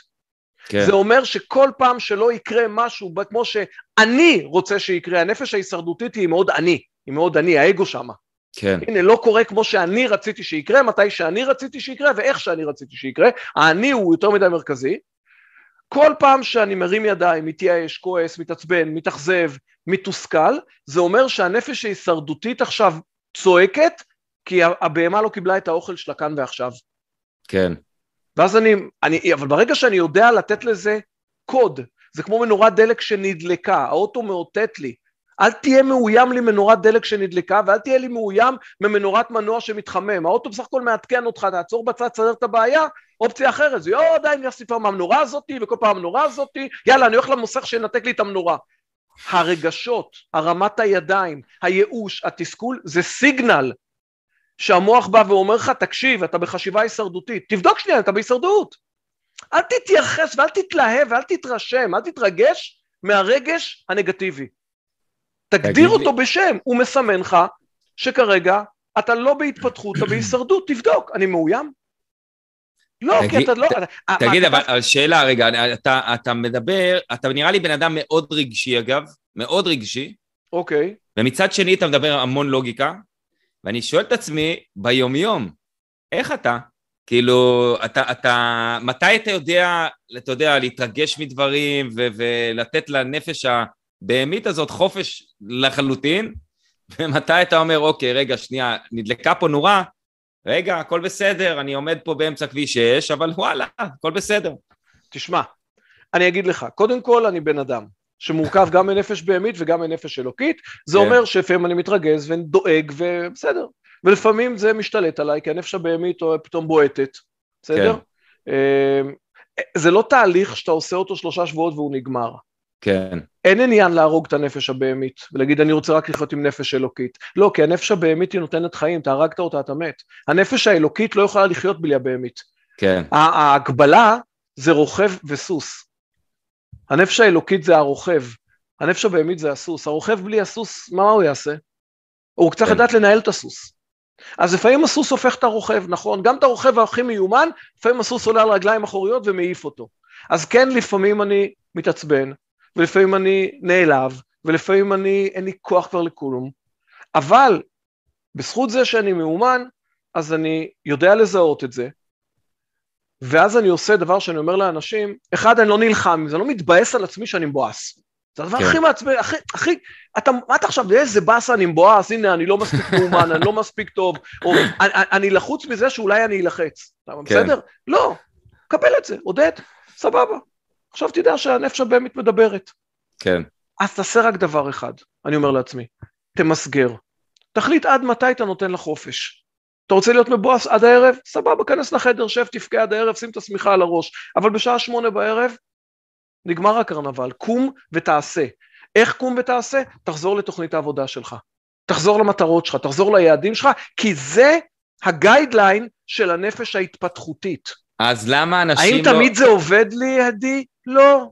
כן. זה אומר שכל פעם שלא יקרה משהו כמו שאני רוצה שיקרה, הנפש ההישרדותית היא מאוד אני, היא מאוד אני, האגו שמה. כן. הנה, לא קורה כמו שאני רציתי שיקרה, מתי שאני רציתי שיקרה ואיך שאני רציתי שיקרה. האני הוא יותר מדי מרכזי. כל פעם שאני מרים ידיים, מתייאש, כועס, מתעצבן, מתאכזב, מתוסכל, זה אומר שהנפש ההישרדותית עכשיו צועקת, כי הבהמה לא קיבלה את האוכל שלה כאן ועכשיו. כן. ואז אני, אני, אבל ברגע שאני יודע לתת לזה קוד, זה כמו מנורת דלק שנדלקה, האוטו מאותת לי, אל תהיה מאוים לי מנורת דלק שנדלקה, ואל תהיה לי מאוים ממנורת מנוע שמתחמם. האוטו בסך הכל מעדכן אותך, תעצור בצד, תסדר את הבעיה, אופציה אחרת, זה יואו, די, אני אסיפה מהמנורה הזאתי, וכל פעם המנורה הזאתי, יאללה, אני הולך למוסך שינתק לי את המנורה. הרגשות, הרמת הידיים, הייאוש, התסכול, זה סיגנל שהמוח בא ואומר לך, תקשיב, אתה בחשיבה הישרדותית, תבדוק שנייה, אתה בהישרדות. אל תתייחס ואל תתלהב ואל תתרשם, אל תתרגש מהרגש הנגטיבי. תגדיר אותו לי. בשם, הוא מסמן לך שכרגע אתה לא בהתפתחות, אתה בהישרדות, תבדוק, אני מאוים? לא, תגיד, כי אתה לא... ת, תגיד, אבל אתה... שאלה רגע, אתה, אתה מדבר, אתה נראה לי בן אדם מאוד רגשי אגב, מאוד רגשי. אוקיי. ומצד שני אתה מדבר המון לוגיקה, ואני שואל את עצמי, ביומיום, איך אתה? כאילו, אתה, אתה, מתי אתה יודע, אתה יודע, להתרגש מדברים ו- ולתת לנפש הבהמית הזאת חופש לחלוטין, ומתי אתה אומר, אוקיי, רגע, שנייה, נדלקה פה נורה, רגע, הכל בסדר, אני עומד פה באמצע כביש 6, אבל וואלה, הכל בסדר. תשמע, אני אגיד לך, קודם כל אני בן אדם. שמורכב גם מנפש בהמית וגם מנפש אלוקית, זה כן. אומר שלפעמים אני מתרגז ודואג ובסדר. ולפעמים זה משתלט עליי, כי הנפש הבהמית פתאום בועטת, בסדר? כן. אמ, זה לא תהליך שאתה עושה אותו שלושה שבועות והוא נגמר. כן. אין עניין להרוג את הנפש הבהמית ולהגיד אני רוצה רק לחיות עם נפש אלוקית. לא, כי הנפש הבהמית היא נותנת חיים, אתה הרגת אותה, אתה מת. הנפש האלוקית לא יכולה לחיות בלי הבהמית. כן. ההגבלה זה רוכב וסוס. הנפש האלוקית זה הרוכב, הנפש הבהמית זה הסוס. הרוכב בלי הסוס, מה הוא יעשה? הוא צריך כן. לדעת לנהל את הסוס. אז לפעמים הסוס הופך את הרוכב, נכון? גם את הרוכב הכי מיומן, לפעמים הסוס עולה על רגליים אחוריות ומעיף אותו. אז כן, לפעמים אני מתעצבן, ולפעמים אני נעלב, ולפעמים אני, אין לי כוח כבר לכלום, אבל בזכות זה שאני מאומן, אז אני יודע לזהות את זה, ואז אני עושה דבר שאני אומר לאנשים, אחד, אני לא נלחם, זה לא מתבאס על עצמי שאני מבואס. זה הדבר כן. הכי מעצבן, הכי, הכי, אתה, מה אתה עכשיו, איזה באסה אני מבואס, הנה, אני לא מספיק מאומן, אני לא מספיק טוב, או אני, אני לחוץ מזה שאולי אני אלחץ. כן. בסדר? לא, קבל את זה, עודד, סבבה. עכשיו תדע שהנפש הבאמת מדברת. כן. אז תעשה רק דבר אחד, אני אומר לעצמי, תמסגר. תחליט עד מתי אתה נותן לה חופש. אתה רוצה להיות מבואס עד הערב? סבבה, כנס לחדר, שב, תבכה עד הערב, שים את השמיכה על הראש. אבל בשעה שמונה בערב, נגמר הקרנבל. קום ותעשה. איך קום ותעשה? תחזור לתוכנית העבודה שלך. תחזור למטרות שלך, תחזור ליעדים שלך, כי זה הגיידליין של הנפש ההתפתחותית. אז למה אנשים האם לא... האם תמיד זה עובד לי, עדי? לא.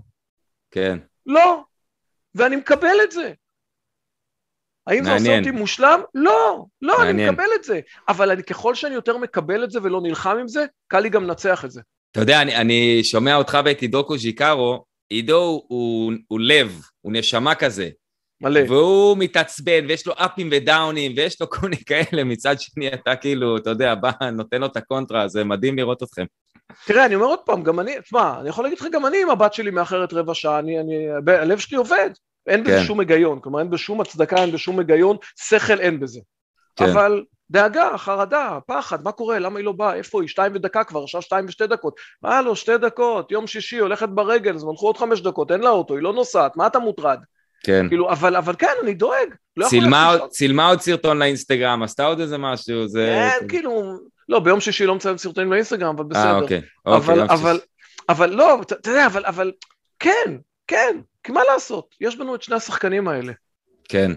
כן. לא. ואני מקבל את זה. האם מעניין. זה עושה אותי מושלם? לא, לא, מעניין. אני מקבל את זה. אבל אני, ככל שאני יותר מקבל את זה ולא נלחם עם זה, קל לי גם לנצח את זה. אתה יודע, אני, אני שומע אותך ואת עידו קוז'יקרו, עידו הוא, הוא, הוא לב, הוא נשמה כזה. מלא. והוא מתעצבן, ויש לו אפים ודאונים, ויש לו כל מיני כאלה, מצד שני אתה כאילו, אתה יודע, בא, נותן לו את הקונטרה, זה מדהים לראות אתכם. תראה, אני אומר עוד פעם, גם אני, תשמע, אני יכול להגיד לך, גם אני עם הבת שלי מאחרת רבע שעה, אני, אני, הלב שלי עובד. אין בזה כן. שום היגיון, כלומר אין בשום הצדקה, אין בשום היגיון, שכל אין בזה. כן. אבל דאגה, חרדה, פחד, מה קורה, למה היא לא באה, איפה היא, שתיים ודקה כבר, עכשיו שתיים ושתי דקות. מה לא, שתי דקות, יום שישי, הולכת ברגל, אז הלכו עוד חמש דקות, אין לה אוטו, היא לא נוסעת, מה אתה מוטרד? כן. כאילו, אבל, אבל כן, אני דואג. לא צילמה, צילמה עוד סרטון לאינסטגרם, עשתה עוד איזה משהו, זה... כן, כאילו, לא, ביום שישי לא מצלם סרטונים לאינסטגרם, אבל בסדר. אה, אוקיי, אוקיי. אבל, אבל, אבל לא, אתה יודע, אבל, אבל, כן, כן, כי מה לעשות, יש בנו את שני השחקנים האלה. כן.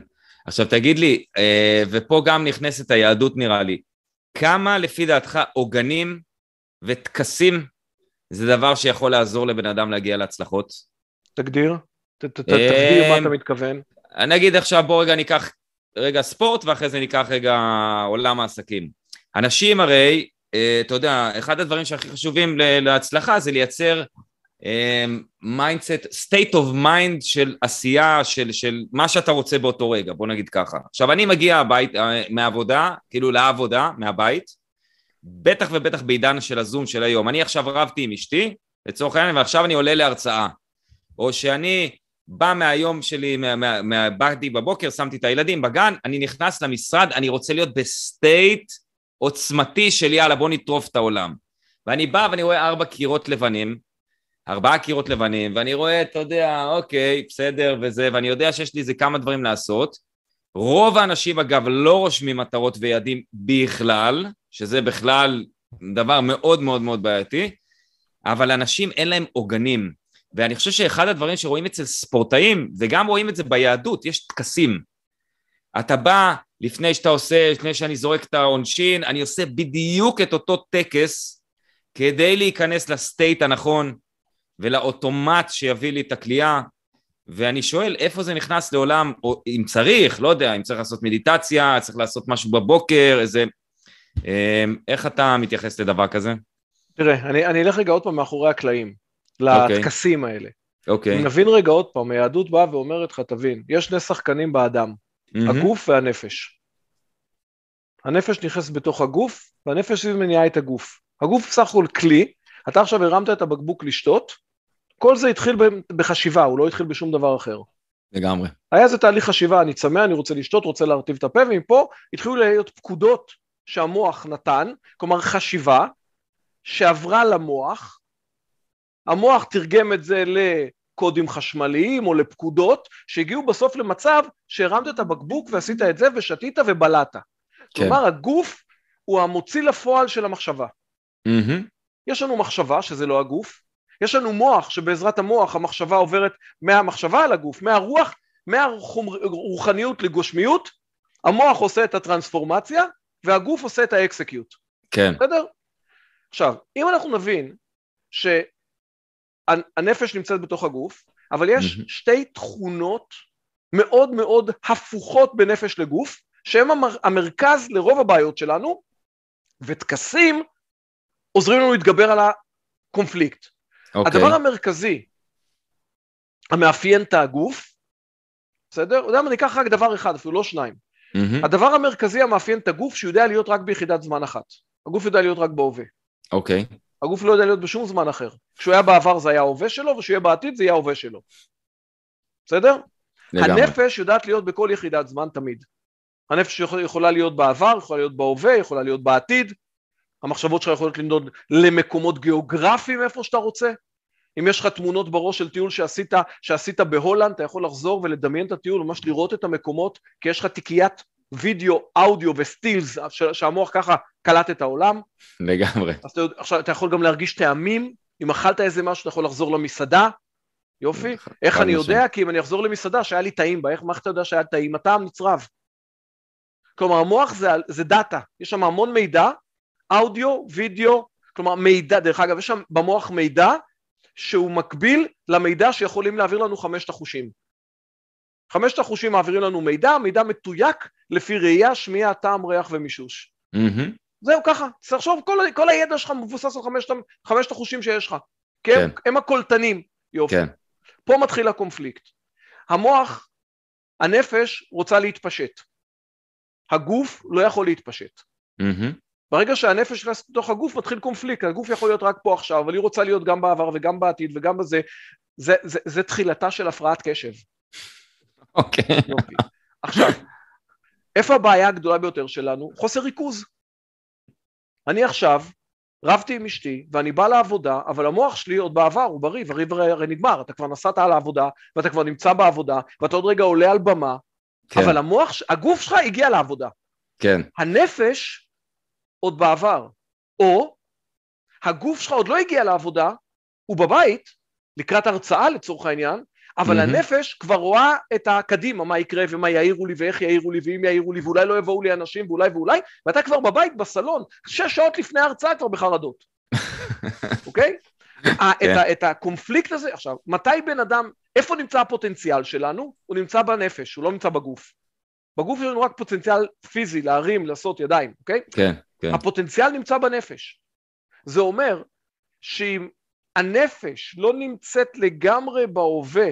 עכשיו תגיד לי, אה, ופה גם נכנסת היהדות נראה לי, כמה לפי דעתך עוגנים וטקסים זה דבר שיכול לעזור לבן אדם להגיע להצלחות? תגדיר, תגדיר מה אתה מתכוון. נגיד עכשיו בוא רגע ניקח רגע ספורט ואחרי זה ניקח רגע עולם העסקים. אנשים הרי, אה, אתה יודע, אחד הדברים שהכי חשובים להצלחה זה לייצר mindset, state of mind של עשייה, של, של מה שאתה רוצה באותו רגע, בוא נגיד ככה. עכשיו אני מגיע הבית, אה, מהעבודה, כאילו לעבודה, מהבית, בטח ובטח בעידן של הזום של היום. אני עכשיו רבתי עם אשתי, לצורך העניין, ועכשיו אני עולה להרצאה. או שאני בא מהיום שלי, באתי בבוקר, שמתי את הילדים בגן, אני נכנס למשרד, אני רוצה להיות ב state עוצמתי של יאללה בוא נטרוף את העולם. ואני בא ואני רואה ארבע קירות לבנים, ארבעה קירות לבנים, ואני רואה, אתה יודע, אוקיי, בסדר וזה, ואני יודע שיש לי איזה כמה דברים לעשות. רוב האנשים אגב לא רושמים מטרות ויעדים בכלל, שזה בכלל דבר מאוד מאוד מאוד בעייתי, אבל אנשים אין להם עוגנים. ואני חושב שאחד הדברים שרואים אצל ספורטאים, וגם רואים את זה ביהדות, יש טקסים. אתה בא, לפני שאתה עושה, לפני שאני זורק את העונשין, אני עושה בדיוק את אותו טקס כדי להיכנס לסטייט הנכון ולאוטומט שיביא לי את הכלייה, ואני שואל איפה זה נכנס לעולם, או אם צריך, לא יודע, אם צריך לעשות מדיטציה, צריך לעשות משהו בבוקר, איזה... אמ, איך אתה מתייחס לדבר כזה? תראה, אני, אני אלך רגע עוד פעם מאחורי הקלעים, לטקסים okay. האלה. אוקיי. Okay. נבין רגע עוד פעם, היהדות באה ואומרת לך, תבין, יש שני שחקנים באדם, mm-hmm. הגוף והנפש. הנפש נכנסת בתוך הגוף, והנפש מניעה את הגוף. הגוף בסך הכל כלי, אתה עכשיו הרמת את הבקבוק לשתות, כל זה התחיל בחשיבה, הוא לא התחיל בשום דבר אחר. לגמרי. היה איזה תהליך חשיבה, אני צמא, אני רוצה לשתות, רוצה להרטיב את הפה, ומפה התחילו להיות פקודות שהמוח נתן, כלומר חשיבה, שעברה למוח, המוח תרגם את זה לקודים חשמליים או לפקודות, שהגיעו בסוף למצב שהרמת את הבקבוק ועשית את זה ושתית ובלעת. כן. כלומר, הגוף הוא המוציא לפועל של המחשבה. Mm-hmm. יש לנו מחשבה, שזה לא הגוף, יש לנו מוח, שבעזרת המוח המחשבה עוברת מהמחשבה אל הגוף, מהרוח, מהרוחניות לגושמיות, המוח עושה את הטרנספורמציה, והגוף עושה את האקסקיוט. כן. בסדר? עכשיו, אם אנחנו נבין שהנפש נמצאת בתוך הגוף, אבל יש mm-hmm. שתי תכונות מאוד מאוד הפוכות בנפש לגוף, שהן המר, המרכז לרוב הבעיות שלנו, וטקסים עוזרים לנו להתגבר על הקונפליקט. Okay. אוקיי. הדבר המרכזי המאפיין את הגוף, בסדר? אתה יודע מה, ניקח רק דבר אחד, אפילו לא שניים. Mm-hmm. הדבר המרכזי המאפיין את הגוף, שהוא יודע להיות רק ביחידת זמן אחת. הגוף יודע להיות רק בהווה. אוקיי. Okay. הגוף לא יודע להיות בשום זמן אחר. כשהוא היה בעבר זה היה ההווה שלו, וכשהוא יהיה בעתיד זה יהיה ההווה שלו. בסדר? לגמרי. הנפש יודעת להיות בכל יחידת זמן תמיד. הנפש יכולה להיות בעבר, יכולה להיות בהווה, יכולה להיות בעתיד. המחשבות שלך יכולות לנדוד למקומות גיאוגרפיים איפה שאתה רוצה. אם יש לך תמונות בראש של טיול שעשית, שעשית בהולנד, אתה יכול לחזור ולדמיין את הטיול, ממש לראות את המקומות, כי יש לך תיקיית וידאו, אודיו וסטילס, שהמוח ככה קלט את העולם. לגמרי. אז אתה, עכשיו, אתה יכול גם להרגיש טעמים, אם אכלת איזה משהו, אתה יכול לחזור למסעדה, יופי. איך אני יודע? כי אם אני אחזור למסעדה שהיה לי טעים בה, איך, מה אתה יודע שהיה טעים? הטעם נצרב. כלומר, המוח זה, זה דאטה, יש שם המון מידע, אודיו, וידאו, כלומר מידע, דרך אגב, יש שם במוח מידע שהוא מקביל למידע שיכולים להעביר לנו חמשת החושים. חמשת החושים מעבירים לנו מידע, מידע מתויק לפי ראייה, שמיעה, טעם, ריח ומישוש. Mm-hmm. זהו ככה, לחשוב, כל, כל הידע שלך מבוסס על חמשת, חמשת החושים שיש לך, כי כן. הם, הם הקולטנים, יופי. כן. פה מתחיל הקונפליקט. המוח, הנפש רוצה להתפשט. הגוף לא יכול להתפשט. Mm-hmm. ברגע שהנפש נכנסת לתוך הגוף מתחיל קונפליקט, הגוף יכול להיות רק פה עכשיו, אבל היא רוצה להיות גם בעבר וגם בעתיד וגם בזה, זה, זה, זה תחילתה של הפרעת קשב. אוקיי. Okay. עכשיו, איפה הבעיה הגדולה ביותר שלנו? חוסר ריכוז. אני עכשיו רבתי עם אשתי ואני בא לעבודה, אבל המוח שלי עוד בעבר, הוא בריב, הריב הרי נגמר, אתה כבר נסעת על העבודה ואתה כבר נמצא בעבודה ואתה עוד רגע עולה על במה, כן. אבל המוח, הגוף שלך הגיע לעבודה. כן. הנפש עוד בעבר, או הגוף שלך עוד לא הגיע לעבודה, הוא בבית, לקראת הרצאה לצורך העניין, אבל mm-hmm. הנפש כבר רואה את הקדימה, מה יקרה ומה יעירו לי ואיך יעירו לי ואם יעירו לי ואולי לא יבואו לי אנשים ואולי ואולי, ואתה כבר בבית בסלון, שש שעות לפני ההרצאה כבר בחרדות, אוקיי? okay? כן. את, את הקונפליקט הזה, עכשיו, מתי בן אדם, איפה נמצא הפוטנציאל שלנו? הוא נמצא בנפש, הוא לא נמצא בגוף. בגוף יש לנו רק פוטנציאל פיזי, להרים, לעשות ידיים, אוקיי? כן. כן. הפוטנציאל נמצא בנפש. זה אומר שאם הנפש לא נמצאת לגמרי בהווה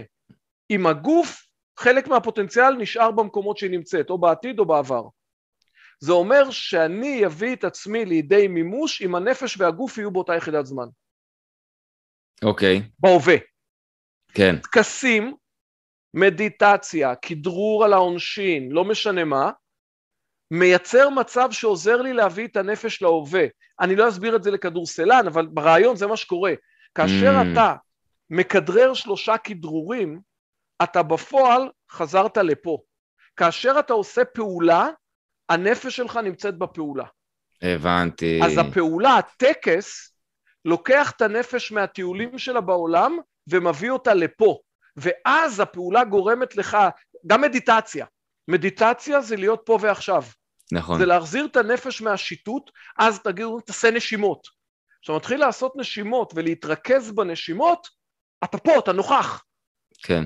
עם הגוף, חלק מהפוטנציאל נשאר במקומות שהיא נמצאת, או בעתיד או בעבר. זה אומר שאני אביא את עצמי לידי מימוש אם הנפש והגוף יהיו באותה יחידת זמן. אוקיי. Okay. בהווה. כן. טקסים, מדיטציה, כדרור על העונשין, לא משנה מה, מייצר מצב שעוזר לי להביא את הנפש להווה. אני לא אסביר את זה לכדורסלן, אבל ברעיון זה מה שקורה. כאשר mm. אתה מכדרר שלושה כדרורים, אתה בפועל חזרת לפה. כאשר אתה עושה פעולה, הנפש שלך נמצאת בפעולה. הבנתי. אז הפעולה, הטקס, לוקח את הנפש מהטיולים שלה בעולם ומביא אותה לפה. ואז הפעולה גורמת לך, גם מדיטציה. מדיטציה זה להיות פה ועכשיו. נכון. זה להחזיר את הנפש מהשיטוט, אז תגידו, תעשה נשימות. כשאתה מתחיל לעשות נשימות ולהתרכז בנשימות, אתה פה, אתה נוכח. כן.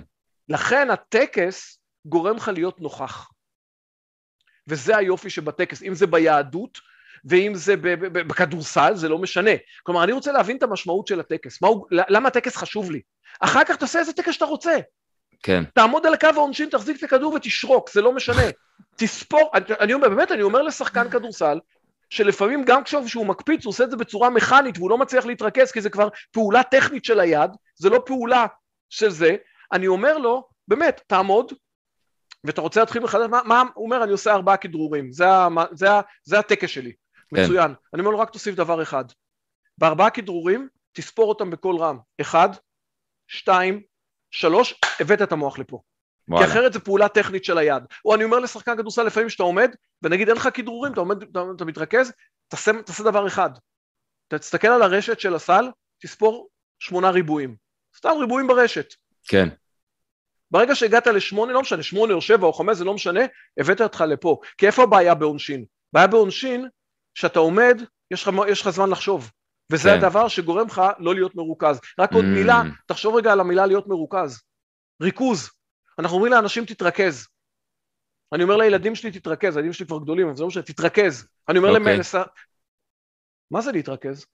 לכן הטקס גורם לך להיות נוכח. וזה היופי שבטקס, אם זה ביהדות ואם זה בכדורסל, זה לא משנה. כלומר, אני רוצה להבין את המשמעות של הטקס, הוא, למה הטקס חשוב לי. אחר כך תעשה איזה טקס שאתה רוצה. כן. תעמוד על הקו העונשין, תחזיק את הכדור ותשרוק, זה לא משנה. תספור, אני, אני אומר, באמת, אני אומר לשחקן כדורסל, שלפעמים גם כשהוא מקפיץ, הוא עושה את זה בצורה מכנית והוא לא מצליח להתרכז, כי זה כבר פעולה טכנית של היד, זה לא פעולה של זה, אני אומר לו, באמת, תעמוד, ואתה רוצה להתחיל מחדש, מה, מה הוא אומר, אני עושה ארבעה כדרורים, זה, זה, זה הטקס שלי, כן. מצוין. אני אומר לו, רק תוסיף דבר אחד, בארבעה כדרורים, תספור אותם בקול רם, אחד, שתיים, שלוש, הבאת את המוח לפה. וואלה. כי אחרת זו פעולה טכנית של היד. או אני אומר לשחקן כדורסל לפעמים שאתה עומד, ונגיד אין לך כדרורים, אתה עומד, אתה, אתה מתרכז, תעשה, תעשה דבר אחד. תסתכל על הרשת של הסל, תספור שמונה ריבועים. סתם ריבועים ברשת. כן. ברגע שהגעת לשמונה, לא משנה, שמונה או שבע או חמש, זה לא משנה, הבאת אותך לפה. כי איפה הבעיה בעונשין? בעיה בעונשין, שאתה עומד, יש לך, יש לך זמן לחשוב. וזה כן. הדבר שגורם לך לא להיות מרוכז. רק עוד mm. מילה, תחשוב רגע על המילה להיות מרוכז. ריכוז. אנחנו אומרים לאנשים תתרכז. אני אומר לילדים שלי תתרכז, הילדים שלי כבר גדולים, אבל זה לא משנה, תתרכז. אני אומר okay. אוקיי. מה זה להתרכז?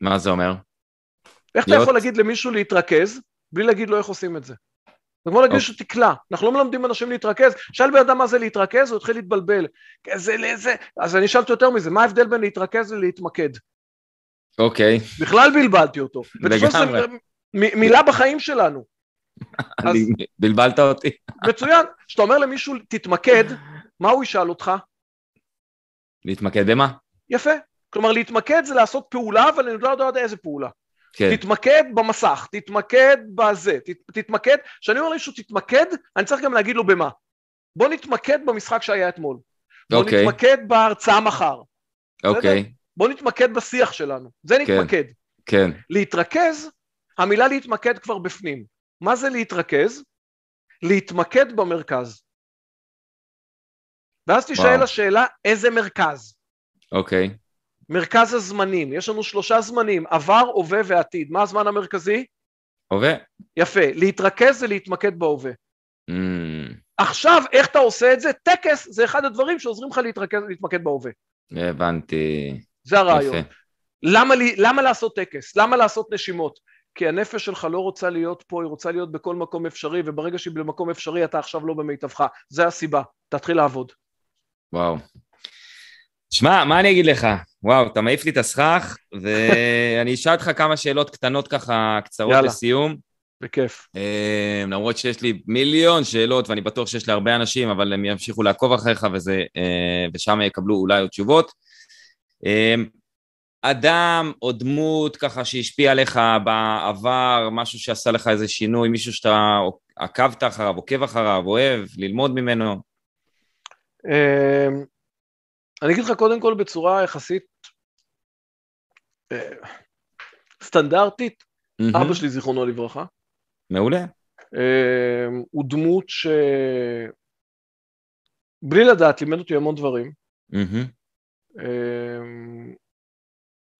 מה זה אומר? איך להיות... אתה יכול להגיד למישהו להתרכז, בלי להגיד לו איך עושים את זה? זה כמו להגיד אוקיי. שהוא תקלע, אנחנו לא מלמדים אנשים להתרכז, שאל בן אדם מה זה להתרכז, הוא התחיל להתבלבל. זה, זה, אז אני שאלתי יותר מזה, מה ההבדל בין להתרכז ללהתמקד? אוקיי. בכלל בלבלתי אותו. לגמרי. מילה בחיים שלנו. אז... בלבלת אותי. מצוין. כשאתה אומר למישהו תתמקד, מה הוא ישאל אותך? להתמקד במה? יפה. כלומר להתמקד זה לעשות פעולה, אבל אני לא יודע איזה פעולה. כן. תתמקד במסך, תתמקד בזה, ת, תתמקד, כשאני אומר למישהו תתמקד, אני צריך גם להגיד לו במה. בוא נתמקד במשחק שהיה אתמול. בוא אוקיי. נתמקד בהרצאה מחר. אוקיי. בוא נתמקד בשיח שלנו, זה כן, נתמקד. כן. להתרכז, המילה להתמקד כבר בפנים. מה זה להתרכז? להתמקד במרכז. ואז תשאל וואו. השאלה, איזה מרכז? אוקיי. מרכז הזמנים, יש לנו שלושה זמנים, עבר, הווה ועתיד. מה הזמן המרכזי? הווה. יפה, להתרכז זה להתמקד בהווה. Mm. עכשיו, איך אתה עושה את זה? טקס זה אחד הדברים שעוזרים לך להתרכז, להתמקד בהווה. הבנתי. זה הרעיון. יפה. למה, למה לעשות טקס? למה לעשות נשימות? כי הנפש שלך לא רוצה להיות פה, היא רוצה להיות בכל מקום אפשרי, וברגע שהיא במקום אפשרי אתה עכשיו לא במיטבך. זה הסיבה, תתחיל לעבוד. וואו. שמע, מה אני אגיד לך? וואו, אתה מעיף לי את הסכך, ואני אשאל אותך כמה שאלות קטנות ככה, קצרות יאללה. לסיום. בכיף. אה, למרות שיש לי מיליון שאלות, ואני בטוח שיש להרבה אנשים, אבל הם ימשיכו לעקוב אחריך, וזה, אה, ושם יקבלו אולי עוד תשובות. אה, אדם או דמות ככה שהשפיע עליך בעבר, משהו שעשה לך איזה שינוי, מישהו שאתה עקבת אחריו, עוקב אחריו, אוהב, ללמוד ממנו? אמ, אני אגיד לך קודם כל בצורה יחסית אה, סטנדרטית, אבא שלי זיכרונו לברכה. מעולה. אמ, הוא דמות ש... בלי לדעת, לימד אותי המון דברים.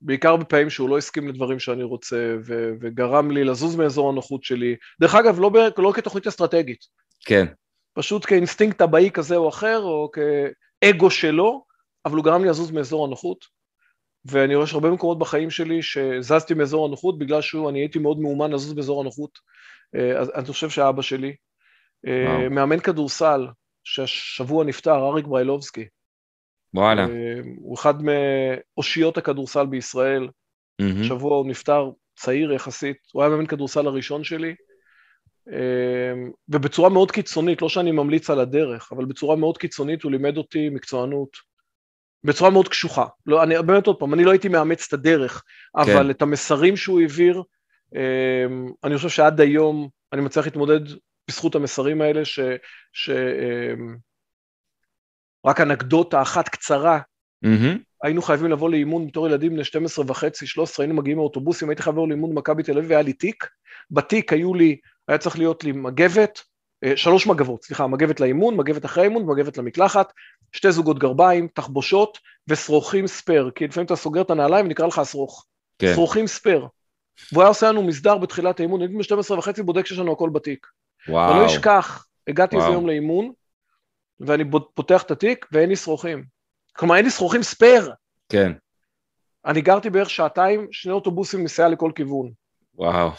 בעיקר בפעמים שהוא לא הסכים לדברים שאני רוצה, ו- וגרם לי לזוז מאזור הנוחות שלי. דרך אגב, לא, ב- לא כתוכנית אסטרטגית. כן. פשוט כאינסטינקט אבאי כזה או אחר, או כאגו שלו, אבל הוא גרם לי לזוז מאזור הנוחות. ואני רואה שהרבה מקומות בחיים שלי שזזתי מאזור הנוחות בגלל שאני הייתי מאוד מאומן לזוז באזור הנוחות. אה, אז אני חושב שאבא שלי, אה, וואו. מאמן כדורסל, שהשבוע נפטר, אריק בריילובסקי. וואלה. הוא אחד מאושיות הכדורסל בישראל. Mm-hmm. שבוע הוא נפטר צעיר יחסית, הוא היה מאמן כדורסל הראשון שלי. ובצורה מאוד קיצונית, לא שאני ממליץ על הדרך, אבל בצורה מאוד קיצונית הוא לימד אותי מקצוענות. בצורה מאוד קשוחה. לא, אני, באמת עוד פעם, אני לא הייתי מאמץ את הדרך, אבל כן. את המסרים שהוא העביר, אמ, אני חושב שעד היום אני מצליח להתמודד בזכות המסרים האלה, ש... ש אמ, רק אנקדוטה אחת קצרה, mm-hmm. היינו חייבים לבוא לאימון בתור ילדים בני 12 וחצי, 13, היינו מגיעים מאוטובוסים, הייתי חייב לבוא לאימון במכבי תל אביב, והיה לי תיק, בתיק היו לי, היה צריך להיות לי מגבת, אה, שלוש מגבות, סליחה, מגבת לאימון, מגבת אחרי האימון, מגבת למקלחת, שתי זוגות גרביים, תחבושות ושרוכים spare, כי לפעמים אתה סוגר את הנעליים ונקרע לך שרוך. כן. שרוכים spare. והוא היה עושה לנו מסדר בתחילת האימון, הייתי בן 12 וחצי בודק שיש לנו הכל בתיק. וואו. אני לא אשכח, הגעתי איזה יום לאימון, ואני פותח את התיק ואין לי שרוכים. כלומר, אין לי שרוכים spare. כן. אני גרתי בערך שעתיים, שני אוטובוסים נסיעה לכל כיוון. וואו.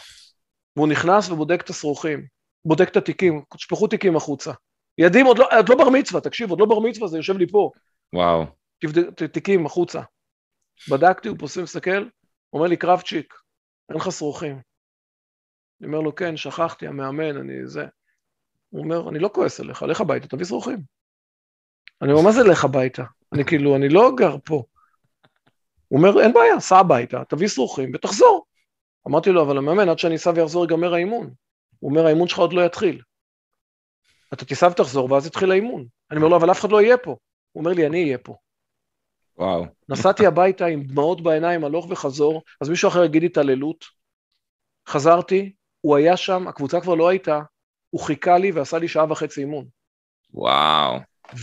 והוא נכנס ובודק את השרוכים. בודק את התיקים, תשפכו תיקים החוצה. ילדים עוד לא, עוד לא בר מצווה, תקשיב, עוד לא בר מצווה, זה יושב לי פה. וואו. תיקים החוצה. בדקתי, הוא פוסל, מסתכל, אומר לי, קרבצ'יק, אין לך שרוכים. אני אומר לו, כן, שכחתי, המאמן, אני זה. הוא אומר, אני לא כועס עליך, לך הביתה, תביא שרוכים. אני אומר, מה זה לך הביתה? אני כאילו, אני לא גר פה. הוא אומר, אין בעיה, סע הביתה, תביא שרוכים ותחזור. אמרתי לו, אבל המאמן, עד שאני אסע ויחזור ייגמר האימון. הוא אומר, האימון שלך עוד לא יתחיל. אתה תיסע ותחזור, ואז יתחיל האימון. אני אומר לו, אבל אף אחד לא יהיה פה. הוא אומר לי, אני אהיה פה. וואו. נסעתי הביתה עם דמעות בעיניים, הלוך וחזור, אז מישהו אחר יגיד התעללות. חזרתי, הוא היה שם, הקבוצה כבר לא הייתה, הוא חיכה לי ועשה לי שעה וחצי אימון. וואו.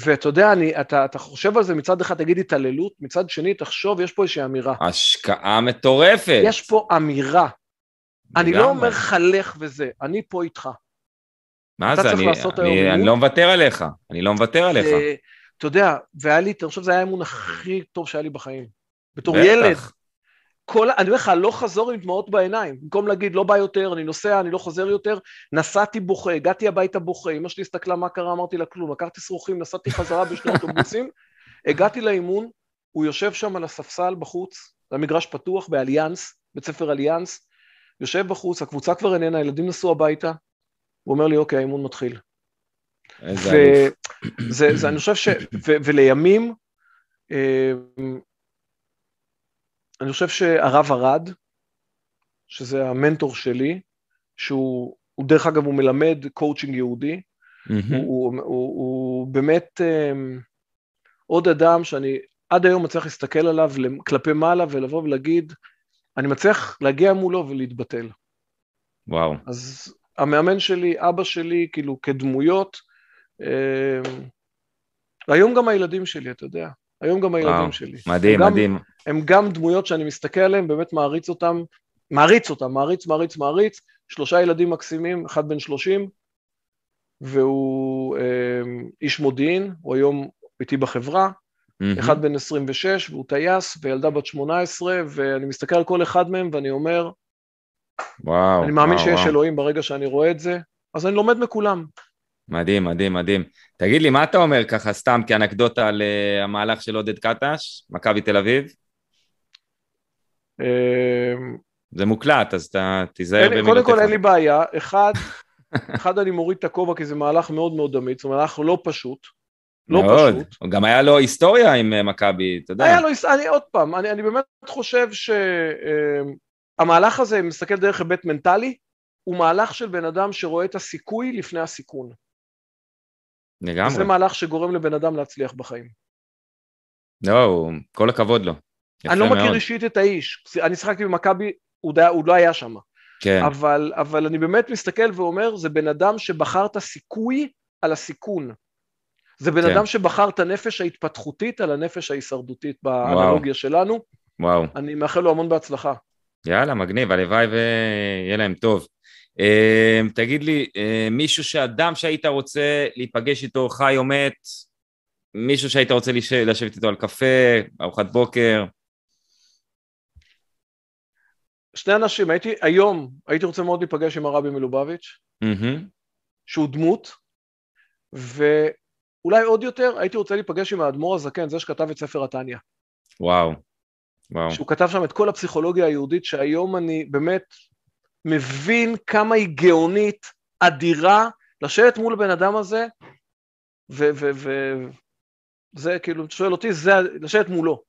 ואתה יודע, אני, אתה, אתה חושב על זה מצד אחד תגיד התעללות, מצד שני תחשוב, יש פה איזושהי אמירה. השקעה מטורפת. יש פה אמירה. אני לא אומר חלך וזה, אני פה איתך. מה זה, אני, אני, אני לא מוותר עליך, אני לא מוותר עליך. אתה יודע, והיה לי, אני חושב שזה היה האמון הכי טוב שהיה לי בחיים. בתור. ילד. כל, אני אומר לך, לא חזור עם דמעות בעיניים. במקום להגיד, לא בא יותר, אני נוסע, אני לא חוזר יותר, נסעתי בוכה, הגעתי הביתה בוכה, אמא שלי הסתכלה מה קרה, אמרתי לה כלום, לקחתי שרוכים, נסעתי חזרה בשני אוטובוסים, הגעתי לאימון, הוא יושב שם על הספסל בחוץ, זה המגרש פתוח באליאנס, בית ספר אליאנס, יושב בחוץ, הקבוצה כבר איננה, הילדים נסעו הביתה, הוא אומר לי, אוקיי, האימון מתחיל. וזה, זה, אני חושב ש... ו, ולימים, אה, אני חושב שהרב ארד, שזה המנטור שלי, שהוא, הוא, דרך אגב, הוא מלמד קואוצ'ינג יהודי, mm-hmm. הוא, הוא, הוא, הוא באמת um, עוד אדם שאני עד היום מצליח להסתכל עליו כלפי מעלה ולבוא ולהגיד, אני מצליח להגיע מולו ולהתבטל. וואו. אז המאמן שלי, אבא שלי, כאילו כדמויות, אה, היום גם הילדים שלי, אתה יודע, היום גם הילדים וואו, שלי. מדהים, הם מדהים. גם, הם גם דמויות שאני מסתכל עליהן, באמת מעריץ אותם, מעריץ אותם, מעריץ, מעריץ, מעריץ, שלושה ילדים מקסימים, אחד בן שלושים, והוא אה, איש מודיעין, הוא היום איתי בחברה, mm-hmm. אחד בן 26 והוא טייס, וילדה בת 18, ואני מסתכל על כל אחד מהם ואני אומר, וואו, אני מאמין וואו, שיש וואו. אלוהים ברגע שאני רואה את זה, אז אני לומד מכולם. מדהים, מדהים, מדהים. תגיד לי, מה אתה אומר ככה, סתם כאנקדוטה על uh, המהלך של עודד קטש, מכבי תל אביב? אמ, זה מוקלט, אז אתה תיזהר במילותיך. קודם כל אין לי בעיה. אחד, אחד אני מוריד את הכובע כי זה מהלך מאוד מאוד אמיץ, זה מהלך לא פשוט. לא מאוד. פשוט. גם היה לו היסטוריה עם אה, מכבי, אתה יודע. היה לו, אני עוד פעם, אני, אני באמת חושב שהמהלך אמ, הזה, מסתכל דרך היבט מנטלי, הוא מהלך של בן אדם שרואה את הסיכוי לפני הסיכון. לגמרי. זה מהלך שגורם לבן אדם להצליח בחיים. לא, כל הכבוד לו. אני לא מאוד. מכיר אישית את האיש. אני שיחקתי במכבי, הוא, הוא לא היה שם. כן. אבל, אבל אני באמת מסתכל ואומר, זה בן אדם שבחר את הסיכוי על הסיכון. זה בן כן. אדם שבחר את הנפש ההתפתחותית על הנפש ההישרדותית באנלוגיה שלנו. וואו. אני מאחל לו המון בהצלחה. יאללה, מגניב, הלוואי ויהיה להם טוב. Uh, תגיד לי, uh, מישהו שאדם שהיית רוצה להיפגש איתו, חי או מת, מישהו שהיית רוצה לשבת איתו על קפה, ארוחת בוקר? שני אנשים, הייתי, היום, הייתי רוצה מאוד להיפגש עם הרבי מלובביץ', mm-hmm. שהוא דמות, ואולי עוד יותר, הייתי רוצה להיפגש עם האדמו"ר הזקן, זה שכתב את ספר התניא. וואו, וואו. שהוא כתב שם את כל הפסיכולוגיה היהודית, שהיום אני באמת מבין כמה היא גאונית, אדירה, לשבת מול הבן אדם הזה, וזה כאילו, אתה שואל אותי, זה לשבת מולו.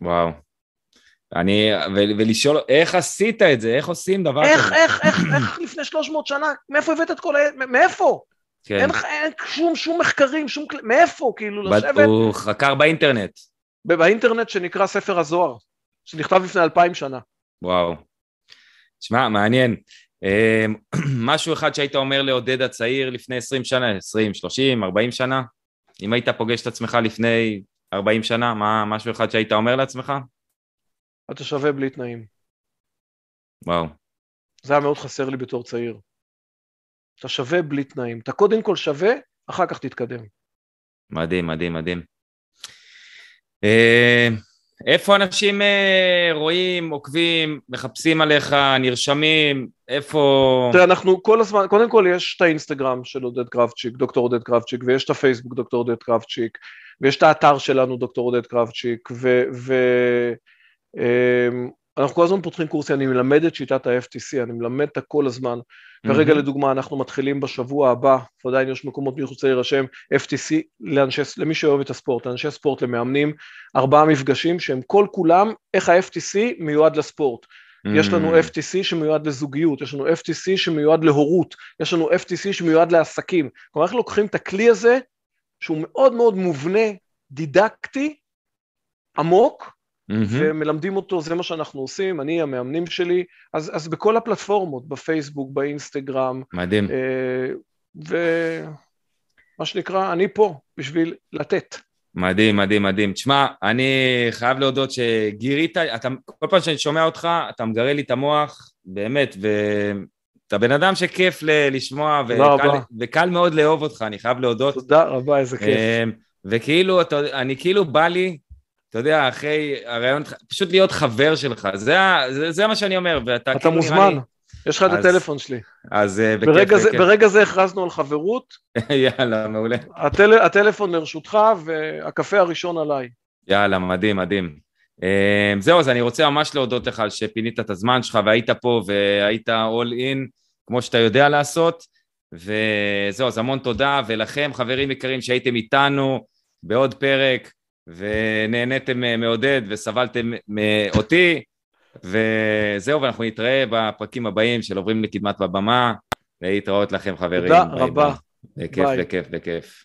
וואו. אני, ו- ולשאול, איך עשית את זה? איך עושים דבר איך, כזה? איך, איך, איך לפני 300 שנה? מאיפה הבאת את כל ה... מאיפה? כן. אין, אין שום, שום מחקרים, שום... מאיפה? כאילו, לשבת... הוא חקר באינטרנט. באינטרנט שנקרא ספר הזוהר, שנכתב לפני אלפיים שנה. וואו. שמע, מעניין. אמ, משהו אחד שהיית אומר לעודד הצעיר לפני 20 שנה, 20, 30, 40 שנה? אם היית פוגש את עצמך לפני 40 שנה, מה משהו אחד שהיית אומר לעצמך? אתה שווה בלי תנאים. וואו. זה היה מאוד חסר לי בתור צעיר. אתה שווה בלי תנאים. אתה קודם כל שווה, אחר כך תתקדם. מדהים, מדהים, מדהים. אה, איפה אנשים אה, רואים, עוקבים, מחפשים עליך, נרשמים, איפה... תראה, אנחנו כל הזמן, קודם כל יש את האינסטגרם של עודד קרבצ'יק, דוקטור עודד קרבצ'יק, ויש את הפייסבוק דוקטור עודד קרבצ'יק, ויש את האתר שלנו דוקטור עודד קרבצ'יק, ואנחנו כל הזמן פותחים קורסים, אני מלמד את שיטת ה-FTC, אני מלמד את הכל הזמן. כרגע mm-hmm. לדוגמה אנחנו מתחילים בשבוע הבא, ועדיין יש מקומות מי רוצה להירשם, FTC לאנשי, למי שאוהב את הספורט, לאנשי ספורט, למאמנים, ארבעה מפגשים שהם כל כולם איך ה-FTC מיועד לספורט. Mm-hmm. יש לנו FTC שמיועד לזוגיות, יש לנו FTC שמיועד להורות, יש לנו FTC שמיועד לעסקים. כלומר, איך לוקחים את הכלי הזה, שהוא מאוד מאוד מובנה, דידקטי, עמוק, mm-hmm. ומלמדים אותו, זה מה שאנחנו עושים, אני, המאמנים שלי, אז, אז בכל הפלטפורמות, בפייסבוק, באינסטגרם. מדהים. אה, ומה שנקרא, אני פה בשביל לתת. מדהים, מדהים, מדהים. תשמע, אני חייב להודות שגירית, אתה, כל פעם שאני שומע אותך, אתה מגרה לי את המוח, באמת, ואתה בן אדם שכיף ל- לשמוע, וקל, וקל מאוד לאהוב אותך, אני חייב להודות. תודה רבה, איזה כיף. אה, וכאילו, אני כאילו בא לי, אתה יודע, אחרי הרעיון, פשוט להיות חבר שלך, זה, זה, זה מה שאני אומר, ואתה אתה כאילו מוזמן, לי... יש לך את הטלפון שלי. אז אה, בכיף, ברגע, זה, ברגע זה הכרזנו על חברות. יאללה, מעולה. הטל, הטלפון לרשותך והקפה הראשון עליי. יאללה, מדהים, מדהים. אה, זהו, אז אני רוצה ממש להודות לך על שפינית את הזמן שלך והיית פה והיית all in, כמו שאתה יודע לעשות. וזהו, אז המון תודה, ולכם, חברים יקרים שהייתם איתנו בעוד פרק. ונהניתם אה, מעודד וסבלתם מאותי, וזהו, ואנחנו נתראה בפרקים הבאים של עוברים לקדמת בבמה, להתראות לכם חברים. תודה רבה. בכיף, בכיף, בכיף.